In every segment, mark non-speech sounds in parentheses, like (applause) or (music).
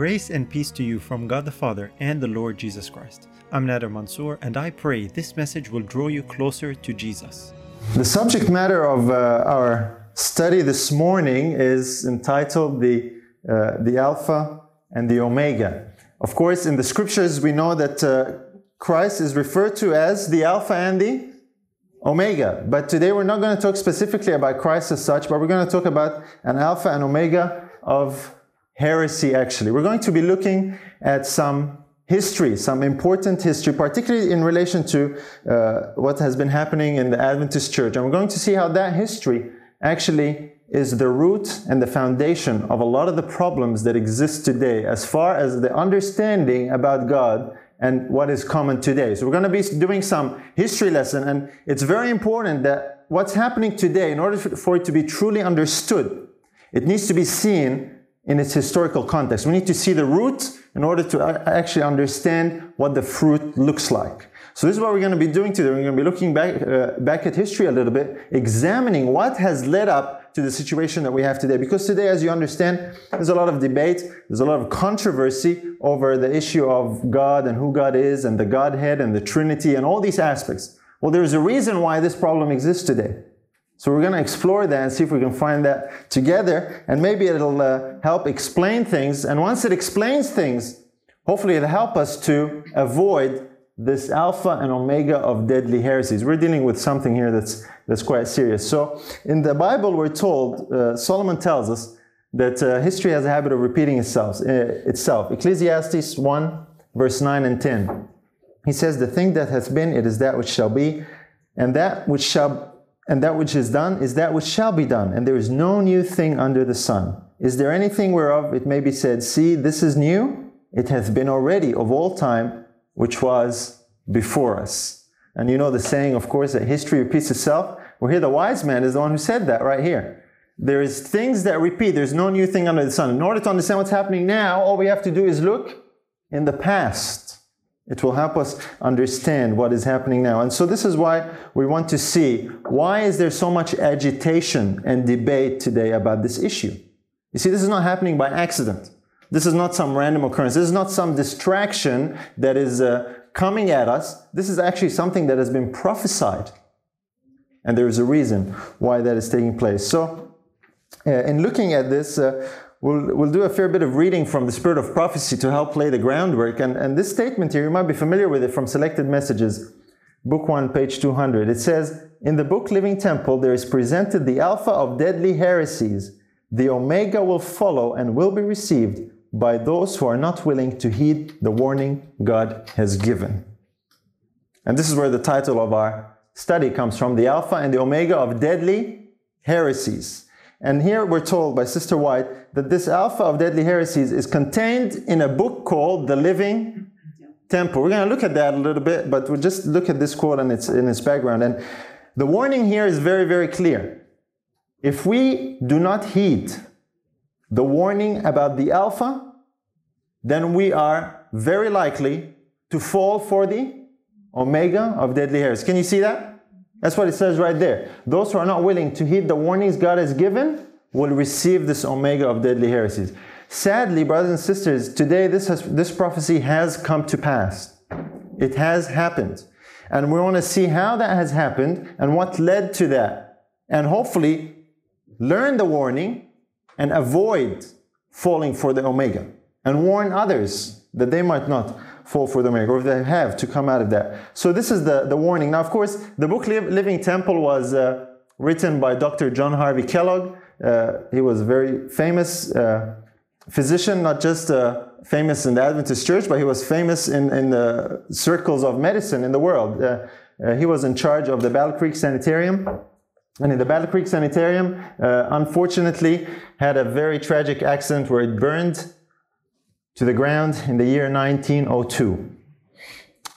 Grace and peace to you from God the Father and the Lord Jesus Christ. I'm Nader Mansour, and I pray this message will draw you closer to Jesus. The subject matter of uh, our study this morning is entitled the, uh, the Alpha and the Omega. Of course, in the scriptures, we know that uh, Christ is referred to as the Alpha and the Omega. But today, we're not going to talk specifically about Christ as such, but we're going to talk about an Alpha and Omega of heresy, actually. We're going to be looking at some history, some important history, particularly in relation to uh, what has been happening in the Adventist Church. And we're going to see how that history actually is the root and the foundation of a lot of the problems that exist today as far as the understanding about God and what is common today. So we're going to be doing some history lesson and it's very important that what's happening today, in order for it to be truly understood, it needs to be seen in its historical context. We need to see the root in order to actually understand what the fruit looks like. So this is what we're going to be doing today. We're going to be looking back, uh, back at history a little bit, examining what has led up to the situation that we have today. Because today, as you understand, there's a lot of debate, there's a lot of controversy over the issue of God and who God is and the Godhead and the Trinity and all these aspects. Well, there's a reason why this problem exists today. So we're going to explore that and see if we can find that together, and maybe it'll uh, help explain things. And once it explains things, hopefully it'll help us to avoid this alpha and omega of deadly heresies. We're dealing with something here that's that's quite serious. So in the Bible, we're told uh, Solomon tells us that uh, history has a habit of repeating itself. Uh, itself. Ecclesiastes one verse nine and ten. He says, "The thing that has been, it is that which shall be, and that which shall." And that which is done is that which shall be done, and there is no new thing under the sun. Is there anything whereof it may be said, See, this is new? It hath been already of all time, which was before us. And you know the saying, of course, that history repeats itself. Well, here the wise man is the one who said that right here. There is things that repeat. There's no new thing under the sun. In order to understand what's happening now, all we have to do is look in the past. It will help us understand what is happening now. And so this is why we want to see why is there so much agitation and debate today about this issue? You see, this is not happening by accident. This is not some random occurrence. This is not some distraction that is uh, coming at us. This is actually something that has been prophesied. And there is a reason why that is taking place. So, uh, in looking at this, uh, We'll, we'll do a fair bit of reading from the Spirit of Prophecy to help lay the groundwork. And, and this statement here, you might be familiar with it from Selected Messages, Book 1, page 200. It says, In the book Living Temple, there is presented the Alpha of deadly heresies. The Omega will follow and will be received by those who are not willing to heed the warning God has given. And this is where the title of our study comes from the Alpha and the Omega of deadly heresies. And here we're told by Sister White that this alpha of deadly heresies is contained in a book called The Living Temple. We're going to look at that a little bit, but we'll just look at this quote and its, in its background. And the warning here is very, very clear. If we do not heed the warning about the alpha, then we are very likely to fall for the omega of deadly heresies. Can you see that? That's what it says right there. Those who are not willing to heed the warnings God has given will receive this omega of deadly heresies. Sadly, brothers and sisters, today this, has, this prophecy has come to pass. It has happened. And we want to see how that has happened and what led to that. And hopefully learn the warning and avoid falling for the omega and warn others that they might not fall for the miracle, or if they have to come out of that. So this is the, the warning. Now, of course, the book Living Temple was uh, written by Dr. John Harvey Kellogg. Uh, he was a very famous uh, physician, not just uh, famous in the Adventist church, but he was famous in, in the circles of medicine in the world. Uh, uh, he was in charge of the Battle Creek Sanitarium. And in the Battle Creek Sanitarium, unfortunately, had a very tragic accident where it burned to the ground in the year 1902.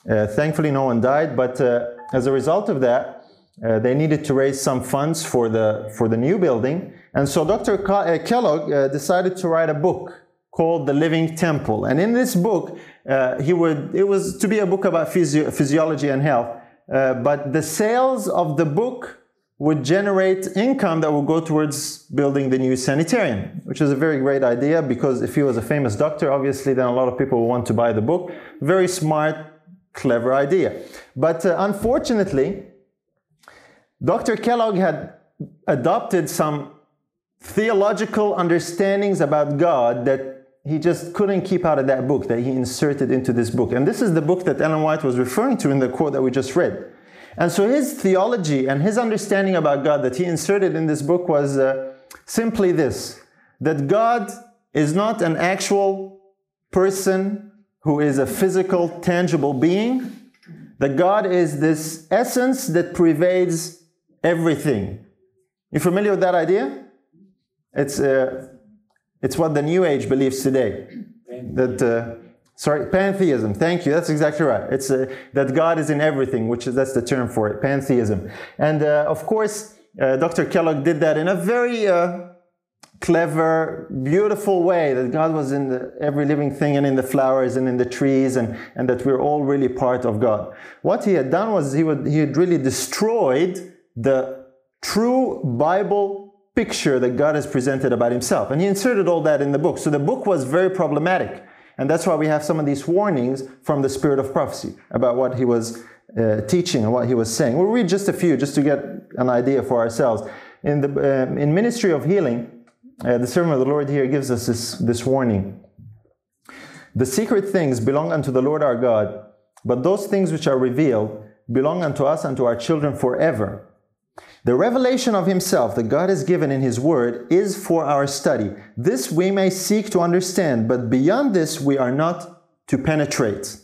Uh, thankfully, no one died, but uh, as a result of that, uh, they needed to raise some funds for the, for the new building. And so Dr. Uh, Kellogg uh, decided to write a book called The Living Temple. And in this book, uh, he would, it was to be a book about physio- physiology and health. but the sales of the book would generate income that would go towards building the new sanitarium, which is a very great idea because if he was a famous doctor, obviously, then a lot of people will want to buy the book. Very smart, clever idea. But uh, unfortunately, Dr. Kellogg had adopted some theological understandings about God that he just couldn't keep out of that book that he inserted into this book. And this is the book that Ellen White was referring to in the quote that we just read. And so his theology and his understanding about God that he inserted in this book was uh, simply this that God is not an actual person who is a physical, tangible being, that God is this essence that pervades everything. You familiar with that idea? It's, uh, it's what the New Age believes today. That uh, sorry, pantheism. Thank you. That's exactly right. It's uh, that God is in everything, which is that's the term for it, pantheism. And uh, of course, uh, Dr. Kellogg did that in a very uh, clever, beautiful way. That God was in the, every living thing and in the flowers and in the trees, and, and that we're all really part of God. What he had done was he would he had really destroyed the true Bible picture that God has presented about himself. And he inserted all that in the book. So the book was very problematic. And that's why we have some of these warnings from the spirit of prophecy about what he was uh, teaching and what he was saying. We'll read just a few just to get an idea for ourselves. In the uh, in Ministry of Healing, uh, the servant of the Lord here gives us this, this warning. The secret things belong unto the Lord our God, but those things which are revealed belong unto us and to our children forever the revelation of Himself that God has given in His Word is for our study. This we may seek to understand, but beyond this we are not to penetrate.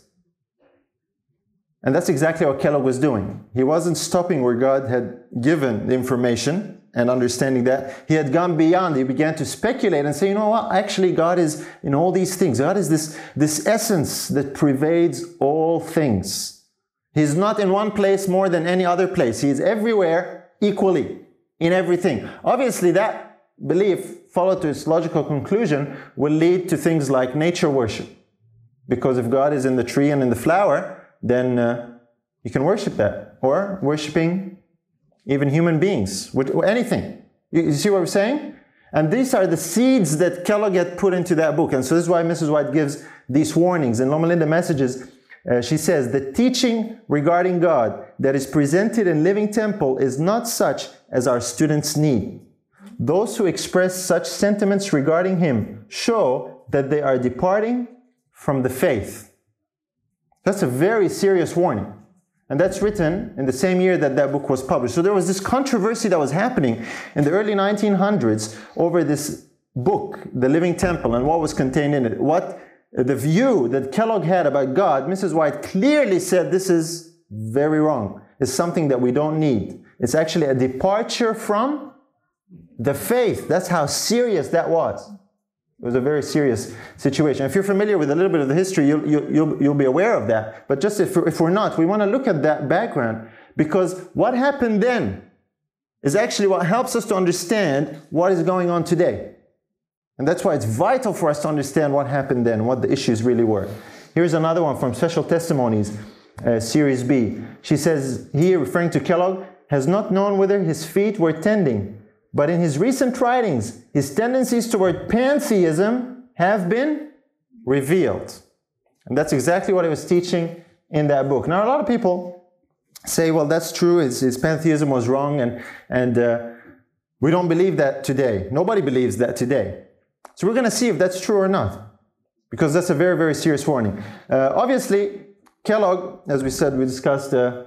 And that's exactly what Kellogg was doing. He wasn't stopping where God had given the information and understanding that. He had gone beyond. He began to speculate and say, you know what? Actually, God is in all these things. God is this, this essence that pervades all things. He's not in one place more than any other place. He is everywhere equally in everything. Obviously, that belief, followed to its logical conclusion, will lead to things like nature worship. Because if God is in the tree and in the flower, then uh, you can worship that. Or worshiping even human beings, with anything. You, you see what I'm saying? And these are the seeds that Kellogg had put into that book. And so this is why Mrs. White gives these warnings. In Loma Linda Messages, uh, she says, the teaching regarding God that is presented in Living Temple is not such as our students need. Those who express such sentiments regarding Him show that they are departing from the faith. That's a very serious warning. And that's written in the same year that that book was published. So there was this controversy that was happening in the early 1900s over this book, The Living Temple, and what was contained in it. What the view that Kellogg had about God, Mrs. White clearly said this is very wrong. It's something that we don't need. It's actually a departure from the faith. That's how serious that was. It was a very serious situation. If you're familiar with a little bit of the history, you'll, you'll, you'll be aware of that. But just if, if we're not, we want to look at that background because what happened then is actually what helps us to understand what is going on today. And that's why it's vital for us to understand what happened then, what the issues really were. Here's another one from Special Testimonies, uh, Series B. She says here, referring to Kellogg, has not known whether his feet were tending, but in his recent writings, his tendencies toward pantheism have been revealed. And that's exactly what he was teaching in that book. Now, a lot of people say, well, that's true, his, his pantheism was wrong, and, and uh, we don't believe that today. Nobody believes that today. So we're going to see if that's true or not, because that's a very, very serious warning. Uh, obviously, Kellogg, as we said, we discussed, uh,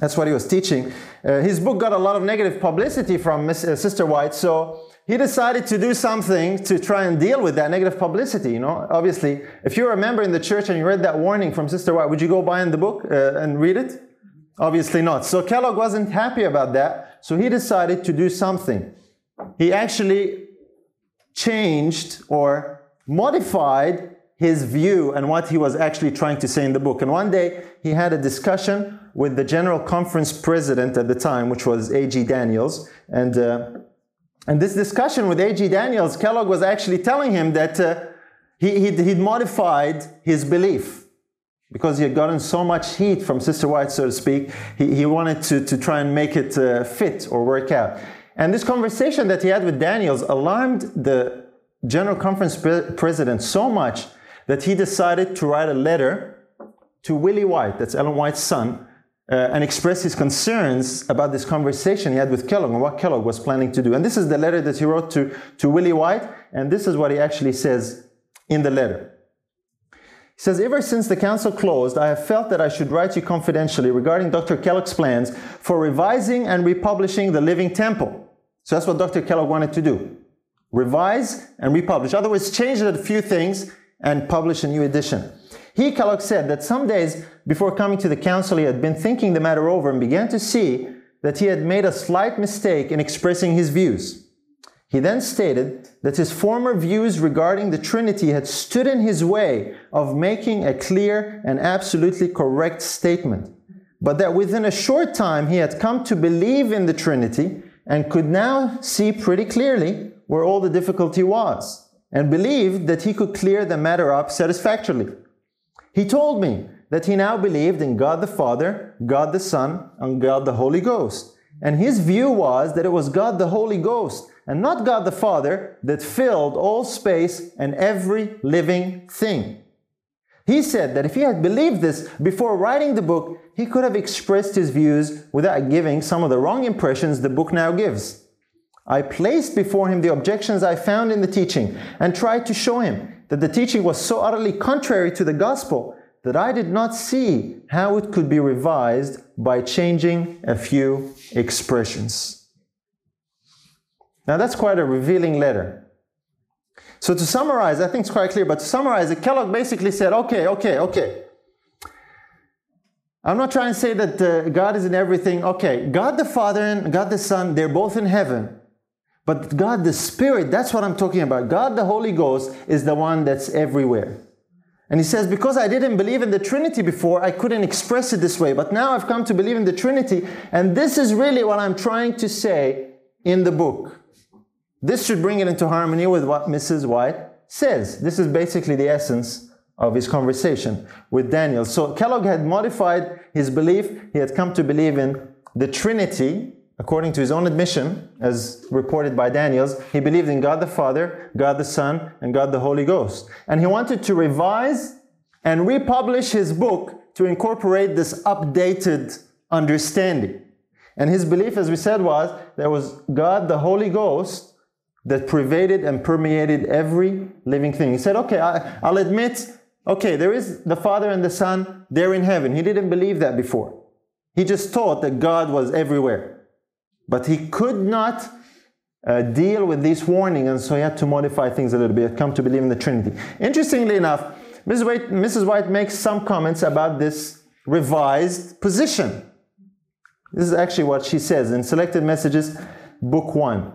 that's what he was teaching. Uh, his book got a lot of negative publicity from Miss, uh, Sister White, so he decided to do something to try and deal with that negative publicity. You know, obviously, if you're a member in the church and you read that warning from Sister White, would you go buy in the book uh, and read it? Obviously not. So Kellogg wasn't happy about that, so he decided to do something. He actually changed or modified his view and what he was actually trying to say in the book. And one day he had a discussion with the General Conference president at the time, which was A.G. Daniells. And, uh, and this discussion with A.G. Daniells, Kellogg was actually telling him that uh, he, he'd, he'd modified his belief. because he had gotten so much heat from Sister White, so to speak, he, he wanted to, to try and make it uh, fit or work out. And this conversation that he had with Daniells alarmed the General Conference pre- president so much that he decided to write a letter to Willie White, that's Ellen White's son, uh, and express his concerns about this conversation he had with Kellogg and what Kellogg was planning to do. And this is the letter that he wrote to, to Willie White, and this is what he actually says in the letter. He says, Ever since the council closed, I have felt that I should write you confidentially regarding Dr. Kellogg's plans for revising and republishing the Living Temple. So that's what Dr. Kellogg wanted to do revise and republish. In other words, change a few things and publish a new edition. He, Kellogg, said that some days before coming to the council, he had been thinking the matter over and began to see that he had made a slight mistake in expressing his views. He then stated that his former views regarding the Trinity had stood in his way of making a clear and absolutely correct statement, but that within a short time he had come to believe in the Trinity and could now see pretty clearly where all the difficulty was, and believed that he could clear the matter up satisfactorily. He told me that he now believed in God the Father, God the Son, and God the Holy Ghost. And his view was that it was God the Holy Ghost and not God the Father that filled all space and every living thing. He said that if he had believed this before writing the book, he could have expressed his views without giving some of the wrong impressions the book now gives. I placed before him the objections I found in the teaching and tried to show him that the teaching was so utterly contrary to the gospel that I did not see how it could be revised by changing a few expressions. Now that's quite a revealing letter. So to summarize, I think it's quite clear, but to summarize Kellogg basically said, okay, okay, okay. I'm not trying to say that uh, God is in everything. Okay, God the Father and God the Son, they're both in heaven. But God the Spirit, that's what I'm talking about. God the Holy Ghost is the one that's everywhere. And he says, because I didn't believe in the Trinity before, I couldn't express it this way. But now I've come to believe in the Trinity. And this is really what I'm trying to say in the book. This should bring it into harmony with what Mrs. White says. This is basically the essence of his conversation with Daniel. So Kellogg had modified his belief. He had come to believe in the Trinity, according to his own admission, as reported by Daniells. He believed in God the Father, God the Son, and God the Holy Ghost. And he wanted to revise and republish his book to incorporate this updated understanding. And his belief, as we said, was there was God the Holy Ghost that pervaded and permeated every living thing. He said, okay, I, I'll admit, okay, there is the Father and the Son, they're in heaven. He didn't believe that before. He just thought that God was everywhere. But he could not uh, deal with this warning, and so he had to modify things a little bit, come to believe in the Trinity. Interestingly enough, Mrs. White, Mrs. White makes some comments about this revised position. This is actually what she says in Selected Messages, Book 1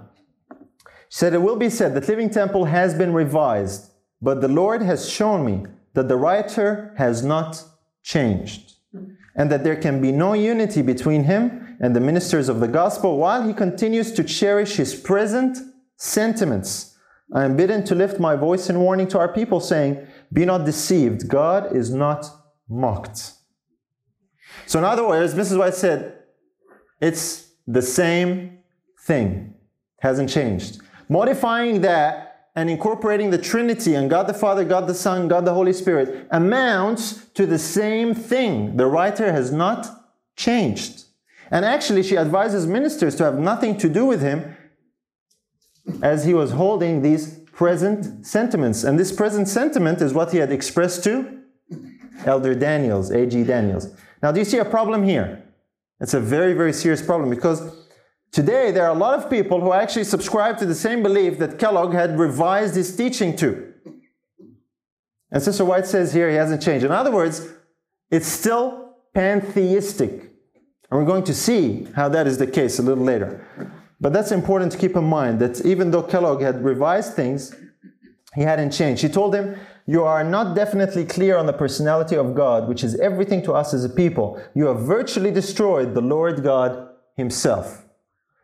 said, It will be said that Living Temple has been revised, but the Lord has shown me that the writer has not changed, and that there can be no unity between him and the ministers of the gospel while he continues to cherish his present sentiments. I am bidden to lift my voice in warning to our people, saying, Be not deceived, God is not mocked. So, in other words, Mrs. White said, It's the same thing, hasn't changed. Modifying that and incorporating the Trinity and God the Father, God the Son, God the Holy Spirit amounts to the same thing. The writer has not changed. And actually, she advises ministers to have nothing to do with him as he was holding these present sentiments. And this present sentiment is what he had expressed to Elder Daniells, A.G. Daniells. Now, do you see a problem here? It's a very, very serious problem because Today, there are a lot of people who actually subscribe to the same belief that Kellogg had revised his teaching to. And Sister White says here he hasn't changed. In other words, it's still pantheistic. And we're going to see how that is the case a little later. But that's important to keep in mind that even though Kellogg had revised things, he hadn't changed. He told him, You are not definitely clear on the personality of God, which is everything to us as a people. You have virtually destroyed the Lord God Himself.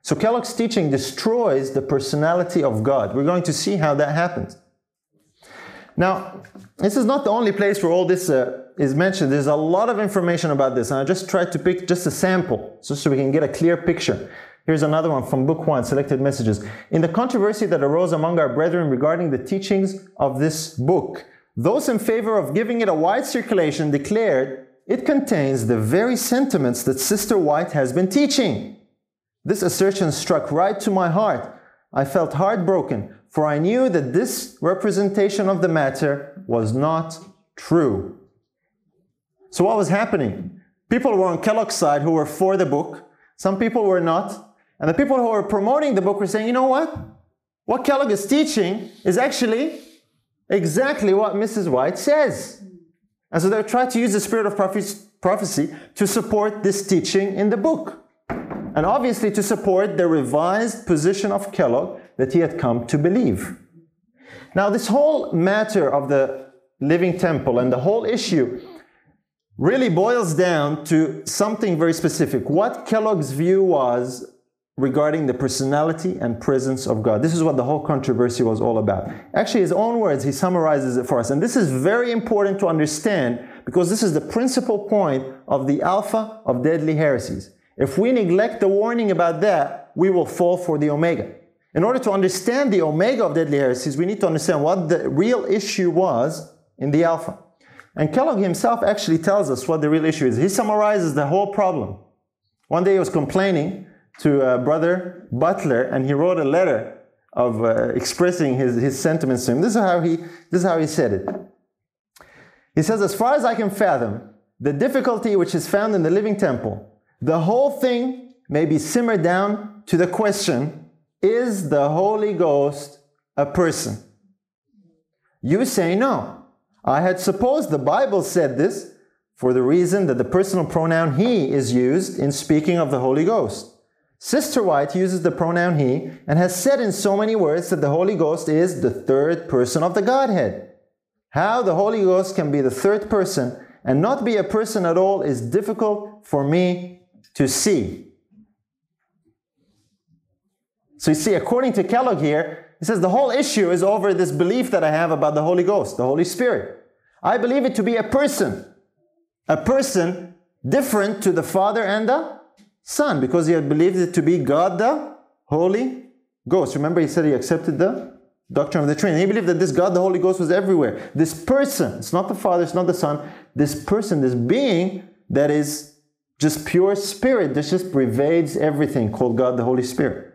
So Kellogg's teaching destroys the personality of God. We're going to see how that happens. Now, this is not the only place where all this uh, is mentioned, there's a lot of information about this, and I just tried to pick just a sample so, so we can get a clear picture. Here's another one from Book 1, Selected Messages. In the controversy that arose among our brethren regarding the teachings of this book, those in favor of giving it a wide circulation declared it contains the very sentiments that Sister White has been teaching. This assertion struck right to my heart. I felt heartbroken, for I knew that this representation of the matter was not true. So, what was happening? People were on Kellogg's side who were for the book, some people were not. And the people who were promoting the book were saying, you know what? What Kellogg is teaching is actually exactly what Mrs. White says. And so they tried to use the spirit of prophecy to support this teaching in the book. And obviously to support the revised position of Kellogg that he had come to believe. Now, this whole matter of the living temple and the whole issue really boils down to something very specific. What Kellogg's view was regarding the personality and presence of God. This is what the whole controversy was all about. Actually, his own words, he summarizes it for us. And this is very important to understand because this is the principal point of the alpha of deadly heresies. If we neglect the warning about that, we will fall for the omega. In order to understand the omega of deadly heresies, we need to understand what the real issue was in the alpha. And Kellogg himself actually tells us what the real issue is. He summarizes the whole problem. One day he was complaining to uh, brother Butler, and he wrote a letter of uh, expressing his, his sentiments to him. This is how he this is how he said it. He says, as far as I can fathom, the difficulty which is found in the living temple, the whole thing may be simmered down to the question: Is the Holy Ghost a person? You say no. I had supposed the Bible said this for the reason that the personal pronoun he is used in speaking of the Holy Ghost. Sister White uses the pronoun he and has said in so many words that the Holy Ghost is the third person of the Godhead. How the Holy Ghost can be the third person and not be a person at all is difficult for me to see. So you see, according to Kellogg here, he says the whole issue is over this belief that I have about the Holy Ghost, the Holy Spirit. I believe it to be a person, a person different to the Father and the Son because he had believed it to be God the Holy Ghost. Remember, he said he accepted the doctrine of the Trinity. He believed that this God, the Holy Ghost, was everywhere. This person, it's not the Father, it's not the Son, this person, this being that is just pure spirit that just pervades everything called God the Holy Spirit.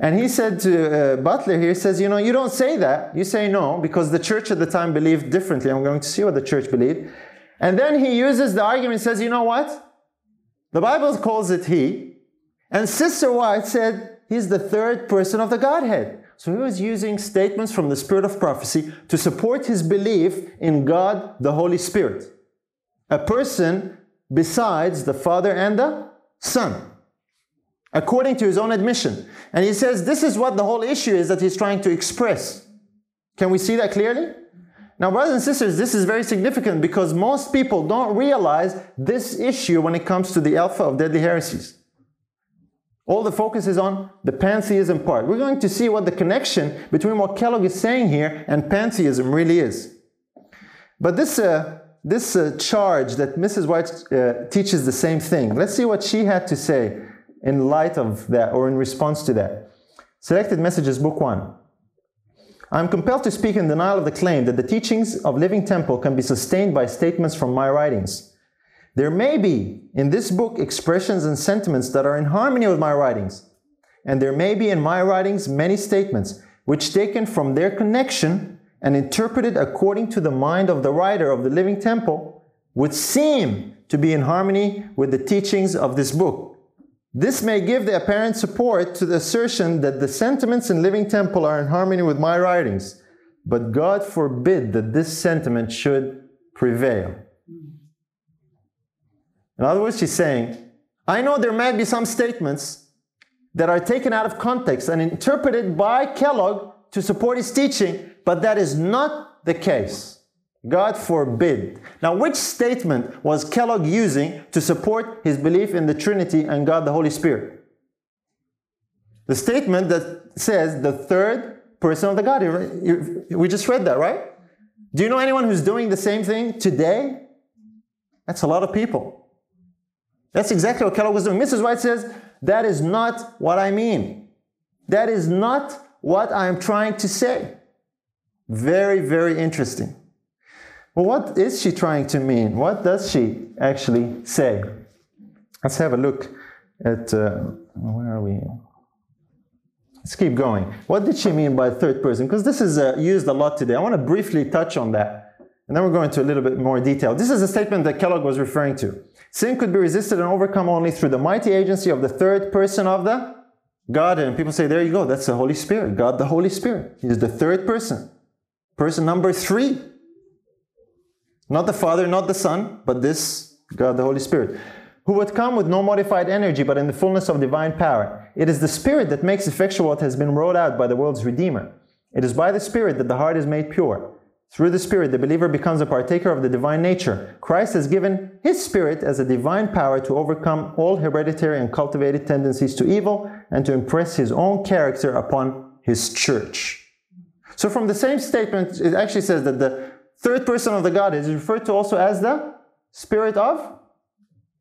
And he said to uh, Butler here, he says, You know, you don't say that. You say no, because the church at the time believed differently. I'm going to see what the church believed. And then he uses the argument, says, You know what? The Bible calls it He. And Sister White said He's the third person of the Godhead. So he was using statements from the Spirit of prophecy to support his belief in God, the Holy Spirit. A person besides the Father and the Son, according to his own admission. And he says this is what the whole issue is that he's trying to express. Can we see that clearly? Now, brothers and sisters, this is very significant because most people don't realize this issue when it comes to the alpha of deadly heresies. All the focus is on the pantheism part. We're going to see what the connection between what Kellogg is saying here and pantheism really is. But this, uh, this uh, charge that Mrs. White uh, teaches the same thing, let's see what she had to say in light of that or in response to that. Selected Messages, Book 1. I am compelled to speak in denial of the claim that the teachings of Living Temple can be sustained by statements from my writings. There may be in this book expressions and sentiments that are in harmony with my writings, and there may be in my writings many statements which, taken from their connection and interpreted according to the mind of the writer of the Living Temple, would seem to be in harmony with the teachings of this book. This may give the apparent support to the assertion that the sentiments in Living Temple are in harmony with my writings, but God forbid that this sentiment should prevail. In other words, she's saying, I know there might be some statements that are taken out of context and interpreted by Kellogg to support his teaching, but that is not the case. God forbid. Now, which statement was Kellogg using to support his belief in the Trinity and God the Holy Spirit? The statement that says the third person of the God. We just read that, right? Do you know anyone who's doing the same thing today? That's a lot of people. That's exactly what Kellogg was doing. Mrs. White says, That is not what I mean. That is not what I'm trying to say. Very, very interesting. Well, what is she trying to mean? What does she actually say? Let's have a look at uh, where are we? Let's keep going. What did she mean by third person? Because this is uh, used a lot today. I want to briefly touch on that. And then we're going to a little bit more detail. This is a statement that Kellogg was referring to. Sin could be resisted and overcome only through the mighty agency of the third person of the God. And people say, there you go, that's the Holy Spirit. God, the Holy Spirit. He's the third person. Person number three. Not the Father, not the Son, but this God, the Holy Spirit who would come with no modified energy, but in the fullness of divine power. It is the Spirit that makes effectual what has been wrought out by the world's Redeemer. It is by the Spirit that the heart is made pure. Through the Spirit, the believer becomes a partaker of the divine nature. Christ has given His Spirit as a divine power to overcome all hereditary and cultivated tendencies to evil and to impress His own character upon His church. So, from the same statement, it actually says that the third person of the Godhead is referred to also as the Spirit of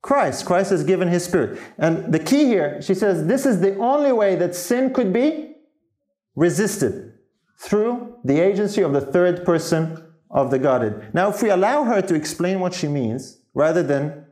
Christ. Christ has given his spirit. And the key here, she says, this is the only way that sin could be resisted through the agency of the third person of the Godhead. Now, if we allow her to explain what she means, rather than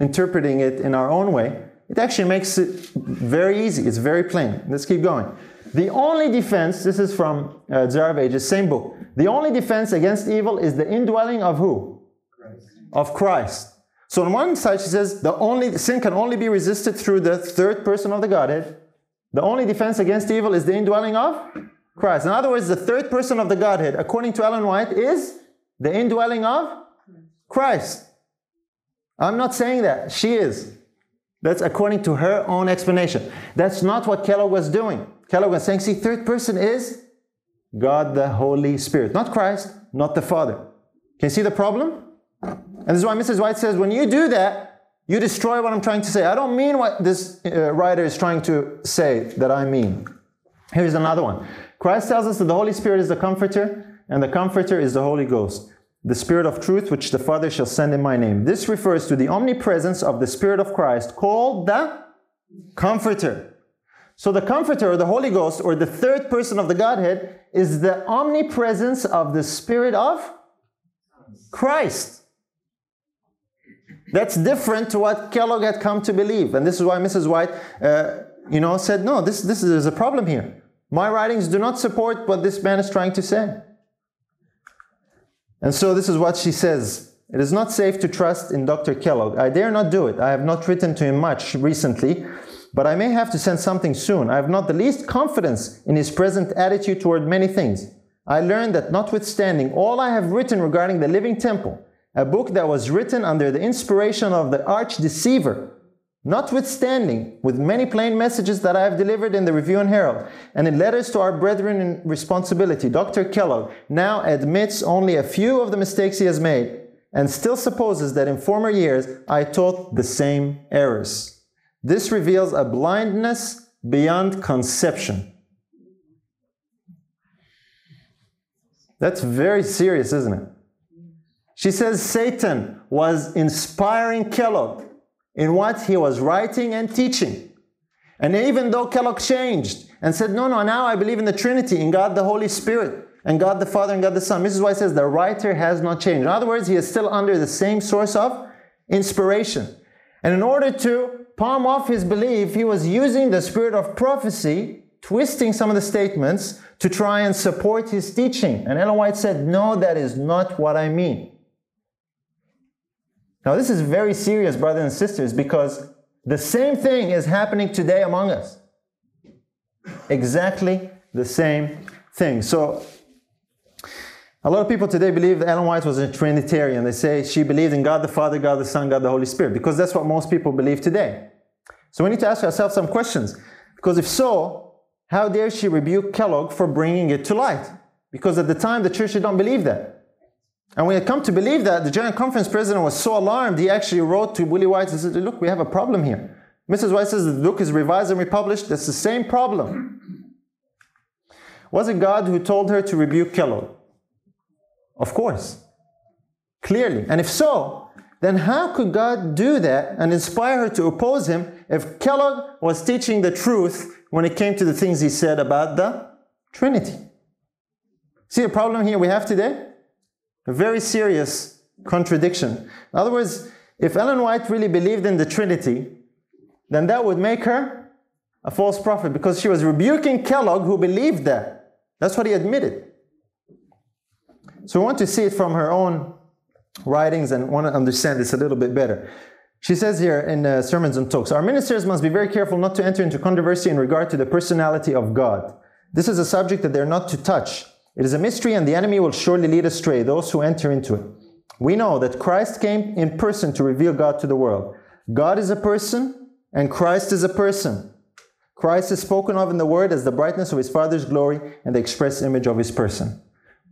interpreting it in our own way, it actually makes it very easy. It's very plain. Let's keep going. The only defense, this is from uh, of Ages, same book. The only defense against evil is the indwelling of who? Christ. Of Christ. So on one side, she says the only sin can only be resisted through the third person of the Godhead. The only defense against evil is the indwelling of Christ. In other words, the third person of the Godhead, according to Ellen White, is the indwelling of Christ. I'm not saying that. She is. That's according to her own explanation. That's not what Kellogg was doing. Kellogg was saying, see, third person is God the Holy Spirit, not Christ, not the Father. Can you see the problem? And this is why Mrs. White says, when you do that, you destroy what I'm trying to say. I don't mean what this uh, writer is trying to say that I mean. Here's another one. Christ tells us that the Holy Spirit is the comforter, and the comforter is the Holy Ghost, the Spirit of truth, which the Father shall send in my name. This refers to the omnipresence of the Spirit of Christ, called the Comforter. So the Comforter, or the Holy Ghost, or the third person of the Godhead, is the omnipresence of the Spirit of Christ. That's different to what Kellogg had come to believe. And this is why Mrs. White, uh, you know, said, no, this, this is a problem here. My writings do not support what this man is trying to say. And so this is what she says. It is not safe to trust in Dr. Kellogg. I dare not do it. I have not written to him much recently, but I may have to send something soon. I have not the least confidence in his present attitude toward many things. I learned that notwithstanding all I have written regarding the living temple, a book that was written under the inspiration of the arch deceiver, notwithstanding, with many plain messages that I have delivered in the Review and Herald, and in letters to our brethren in responsibility, Dr. Kellogg now admits only a few of the mistakes he has made, and still supposes that in former years I taught the same errors. This reveals a blindness beyond conception. That's very serious, isn't it? She says Satan was inspiring Kellogg in what he was writing and teaching. And even though Kellogg changed and said, No, no, now I believe in the Trinity, in God the Holy Spirit, and God the Father and God the Son. Mrs. White says the writer has not changed. In other words, he is still under the same source of inspiration. And in order to palm off his belief, he was using the spirit of prophecy, twisting some of the statements to try and support his teaching. And Ellen White said, No, that is not what I mean. Now, this is very serious, brothers and sisters, because the same thing is happening today among us. Exactly the same thing. So, a lot of people today believe that Ellen White was a Trinitarian. They say she believed in God the Father, God the Son, God the Holy Spirit, because that's what most people believe today. So, we need to ask ourselves some questions. Because if so, how dare she rebuke Kellogg for bringing it to light? Because at the time, the church did not believe that. And when it come to believe that, the General Conference president was so alarmed, he actually wrote to Willie White and said, Look, we have a problem here. Mrs. White says the book is revised and republished. That's the same problem. Was it God who told her to rebuke Kellogg? Of course. Clearly. And if so, then how could God do that and inspire her to oppose him if Kellogg was teaching the truth when it came to the things he said about the Trinity? See the problem here we have today? A very serious contradiction. In other words, if Ellen White really believed in the Trinity, then that would make her a false prophet because she was rebuking Kellogg who believed that. That's what he admitted. So we want to see it from her own writings and want to understand this a little bit better. She says here in uh, Sermons and Talks Our ministers must be very careful not to enter into controversy in regard to the personality of God. This is a subject that they're not to touch. It is a mystery, and the enemy will surely lead astray those who enter into it. We know that Christ came in person to reveal God to the world. God is a person, and Christ is a person. Christ is spoken of in the Word as the brightness of his Father's glory and the express image of his person.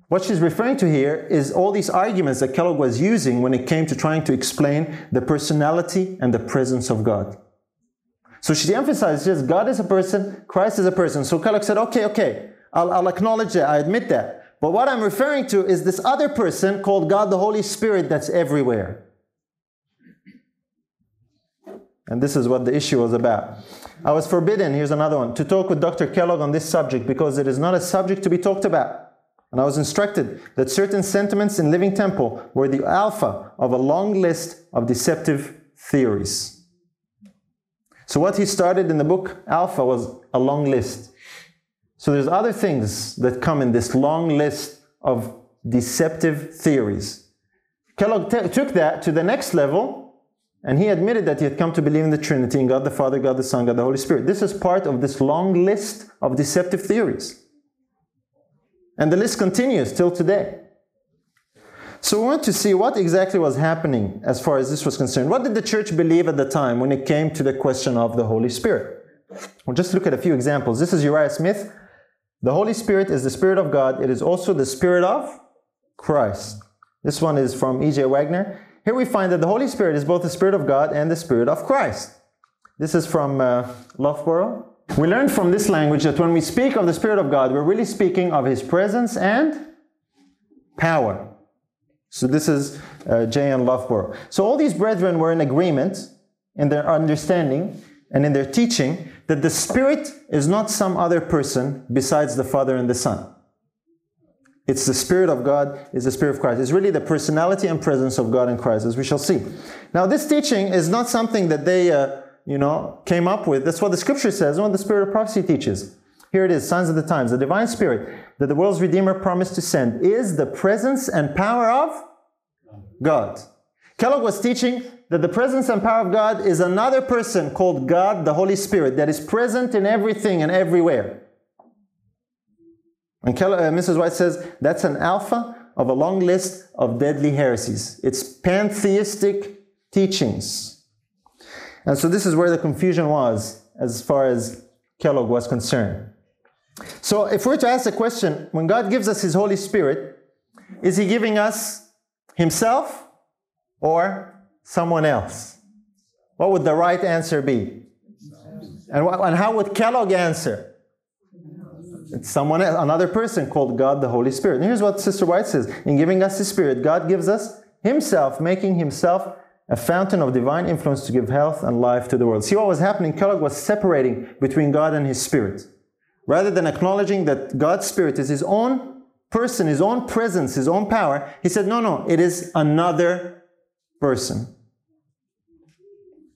What she's referring to here is all these arguments that Kellogg was using when it came to trying to explain the personality and the presence of God. So she emphasizes God is a person, Christ is a person. So Kellogg said, okay, okay, I'll, I'll acknowledge that, I admit that. But what I'm referring to is this other person called God the Holy Spirit that's everywhere. And this is what the issue was about. I was forbidden, here's another one, to talk with Dr. Kellogg on this subject because it is not a subject to be talked about. And I was instructed that certain sentiments in Living Temple were the alpha of a long list of deceptive theories. So, what he started in the book Alpha was a long list. So, there's other things that come in this long list of deceptive theories. Kellogg t- took that to the next level and he admitted that he had come to believe in the Trinity in God the Father, God the Son, God the Holy Spirit. This is part of this long list of deceptive theories. And the list continues till today. So we want to see what exactly was happening as far as this was concerned. What did the church believe at the time when it came to the question of the Holy Spirit? We'll just look at a few examples. This is Uriah Smith. The Holy Spirit is the Spirit of God. It is also the Spirit of Christ. This one is from E.J. Waggoner. Here we find that the Holy Spirit is both the Spirit of God and the Spirit of Christ. This is from uh, Loughborough. We learn from this language that when we speak of the Spirit of God, we're really speaking of His presence and power. So this is uh, J. N. Loughborough. So all these brethren were in agreement in their understanding and in their teaching that the Spirit is not some other person besides the Father and the Son. It's the Spirit of God, is the Spirit of Christ. It's really the personality and presence of God in Christ, as we shall see. Now, this teaching is not something that they, uh, you know, came up with. That's what the Scripture says, and what the Spirit of prophecy teaches. Here it is, Signs of the Times. The divine Spirit that the world's Redeemer promised to send is the presence and power of God. Kellogg was teaching that the presence and power of God is another person called God, the Holy Spirit, that is present in everything and everywhere. And uh, Mrs. White says that's an alpha of a long list of deadly heresies. It's pantheistic teachings. And so this is where the confusion was as far as Kellogg was concerned. So if we're to ask the question, when God gives us His Holy Spirit, is He giving us Himself or someone else? What would the right answer be? And, wh- and how would Kellogg answer? It's someone else, another person called God the Holy Spirit. And here's what Sister White says In giving us the Spirit, God gives us Himself, making Himself a fountain of divine influence to give health and life to the world. See what was happening? Kellogg was separating between God and His Spirit. Rather than acknowledging that God's Spirit is His own person, His own presence, His own power, he said, no, no, it is another person.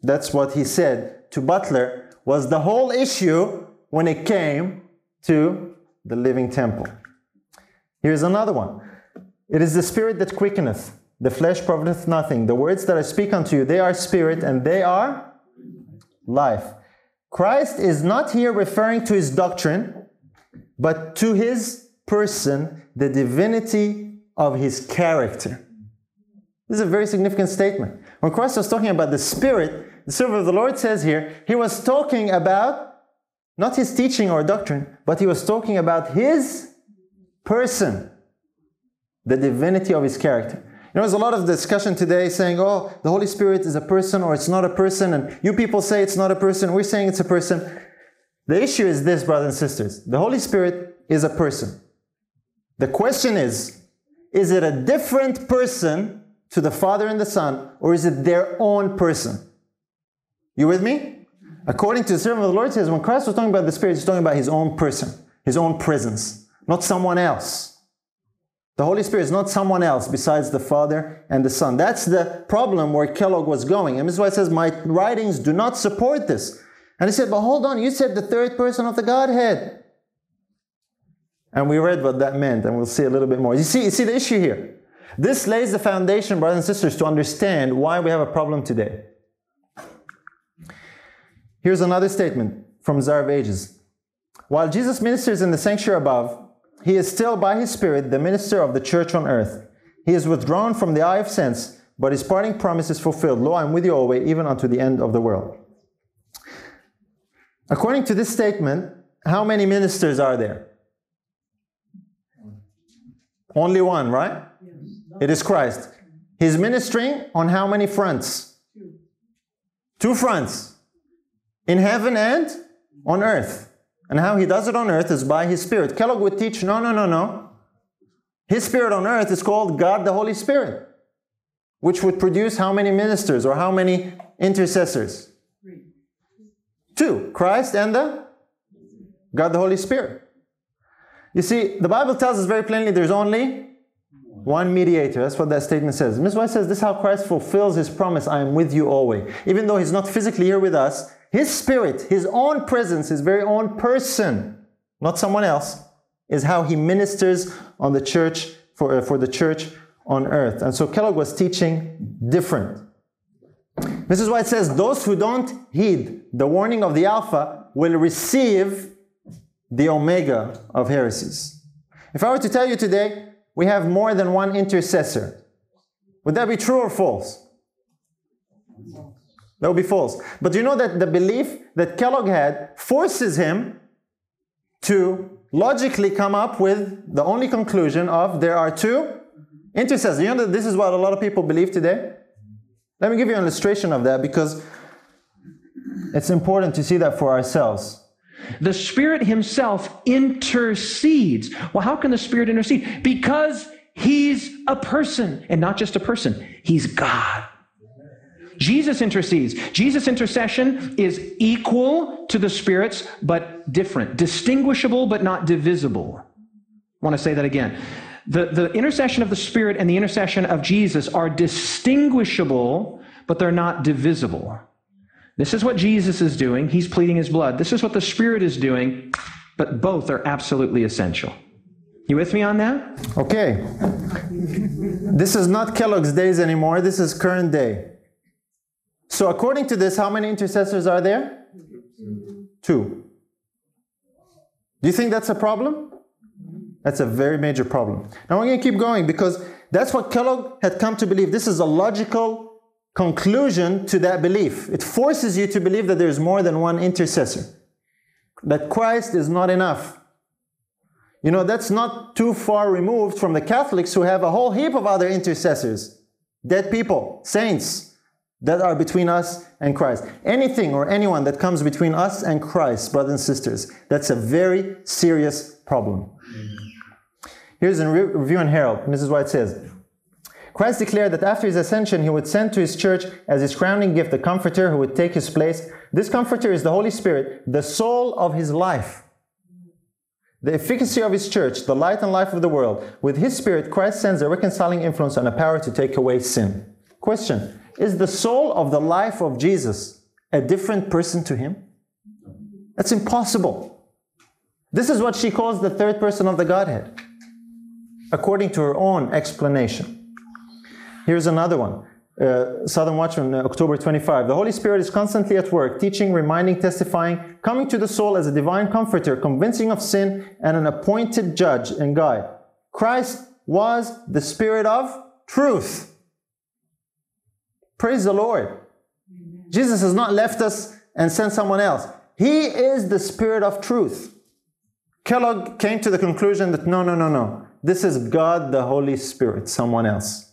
That's what he said to Butler was the whole issue when it came to the living temple. Here's another one. It is the spirit that quickeneth, the flesh profiteth nothing. The words that I speak unto you, they are spirit and they are life. Christ is not here referring to his doctrine, but to his person, the divinity of his character. This is a very significant statement. When Christ was talking about the Spirit, the servant of the Lord says here, he was talking about not his teaching or doctrine, but he was talking about his person, the divinity of his character. You know, there's a lot of discussion today saying, oh, the Holy Spirit is a person or it's not a person, and you people say it's not a person, we're saying it's a person. The issue is this, brothers and sisters the Holy Spirit is a person. The question is, is it a different person to the Father and the Son, or is it their own person? You with me? According to the servant of the Lord, says when Christ was talking about the Spirit, he's talking about his own person, his own presence, not someone else. The Holy Spirit is not someone else besides the Father and the Son. That's the problem where Kellogg was going. And this is why it says, My writings do not support this. And he said, But hold on, you said the third person of the Godhead. And we read what that meant, and we'll see a little bit more. You see, you see the issue here. This lays the foundation, brothers and sisters, to understand why we have a problem today. Here's another statement from Desire of Ages. While Jesus ministers in the sanctuary above, he is still by his Spirit the minister of the church on earth. He is withdrawn from the eye of sense, but his parting promise is fulfilled. Lo, I am with you always, even unto the end of the world. According to this statement, how many ministers are there? Only one, right? It is Christ. He's ministering on how many fronts? Two fronts in heaven and on earth. And how he does it on earth is by his spirit. Kellogg would teach no, no, no, no. His spirit on earth is called God the Holy Spirit, which would produce how many ministers or how many intercessors? Two Christ and the God the Holy Spirit. You see, the Bible tells us very plainly there's only one mediator. That's what that statement says. Ms. White says this is how Christ fulfills his promise I am with you always. Even though he's not physically here with us, his spirit, his own presence, his very own person, not someone else, is how he ministers on the church for, uh, for the church on earth. And so Kellogg was teaching different. Mrs. White says those who don't heed the warning of the Alpha will receive the Omega of heresies. If I were to tell you today, we have more than one intercessor, would that be true or false? That would be false. But you know that the belief that Kellogg had forces him to logically come up with the only conclusion of there are two intercessors. You know that this is what a lot of people believe today? Let me give you an illustration of that because it's important to see that for ourselves. The Spirit Himself intercedes. Well, how can the Spirit intercede? Because He's a person, and not just a person, He's God. Jesus intercedes. Jesus' intercession is equal to the Spirit's, but different. Distinguishable, but not divisible. I want to say that again. The, the intercession of the Spirit and the intercession of Jesus are distinguishable, but they're not divisible. This is what Jesus is doing. He's pleading his blood. This is what the Spirit is doing, but both are absolutely essential. You with me on that? Okay. This is not Kellogg's days anymore. This is current day. So, according to this, how many intercessors are there? Two. Do you think that's a problem? That's a very major problem. Now, we're going to keep going because that's what Kellogg had come to believe. This is a logical conclusion to that belief. It forces you to believe that there's more than one intercessor, that Christ is not enough. You know, that's not too far removed from the Catholics who have a whole heap of other intercessors, dead people, saints that are between us and Christ. Anything or anyone that comes between us and Christ, brothers and sisters, that's a very serious problem. Here's a Review and Herald. Mrs. White says, Christ declared that after his ascension, he would send to his church as his crowning gift the Comforter who would take his place. This Comforter is the Holy Spirit, the soul of his life, the efficacy of his church, the light and life of the world. With his Spirit, Christ sends a reconciling influence and a power to take away sin. Question is the soul of the life of Jesus a different person to him? That's impossible. This is what she calls the third person of the Godhead, according to her own explanation. Here's another one. Uh, Southern Watchman, uh, October 25. The Holy Spirit is constantly at work, teaching, reminding, testifying, coming to the soul as a divine comforter, convincing of sin, and an appointed judge and guide. Christ was the Spirit of truth. Praise the Lord. Jesus has not left us and sent someone else. He is the Spirit of truth. Kellogg came to the conclusion that no, no, no, no. This is God the Holy Spirit, someone else.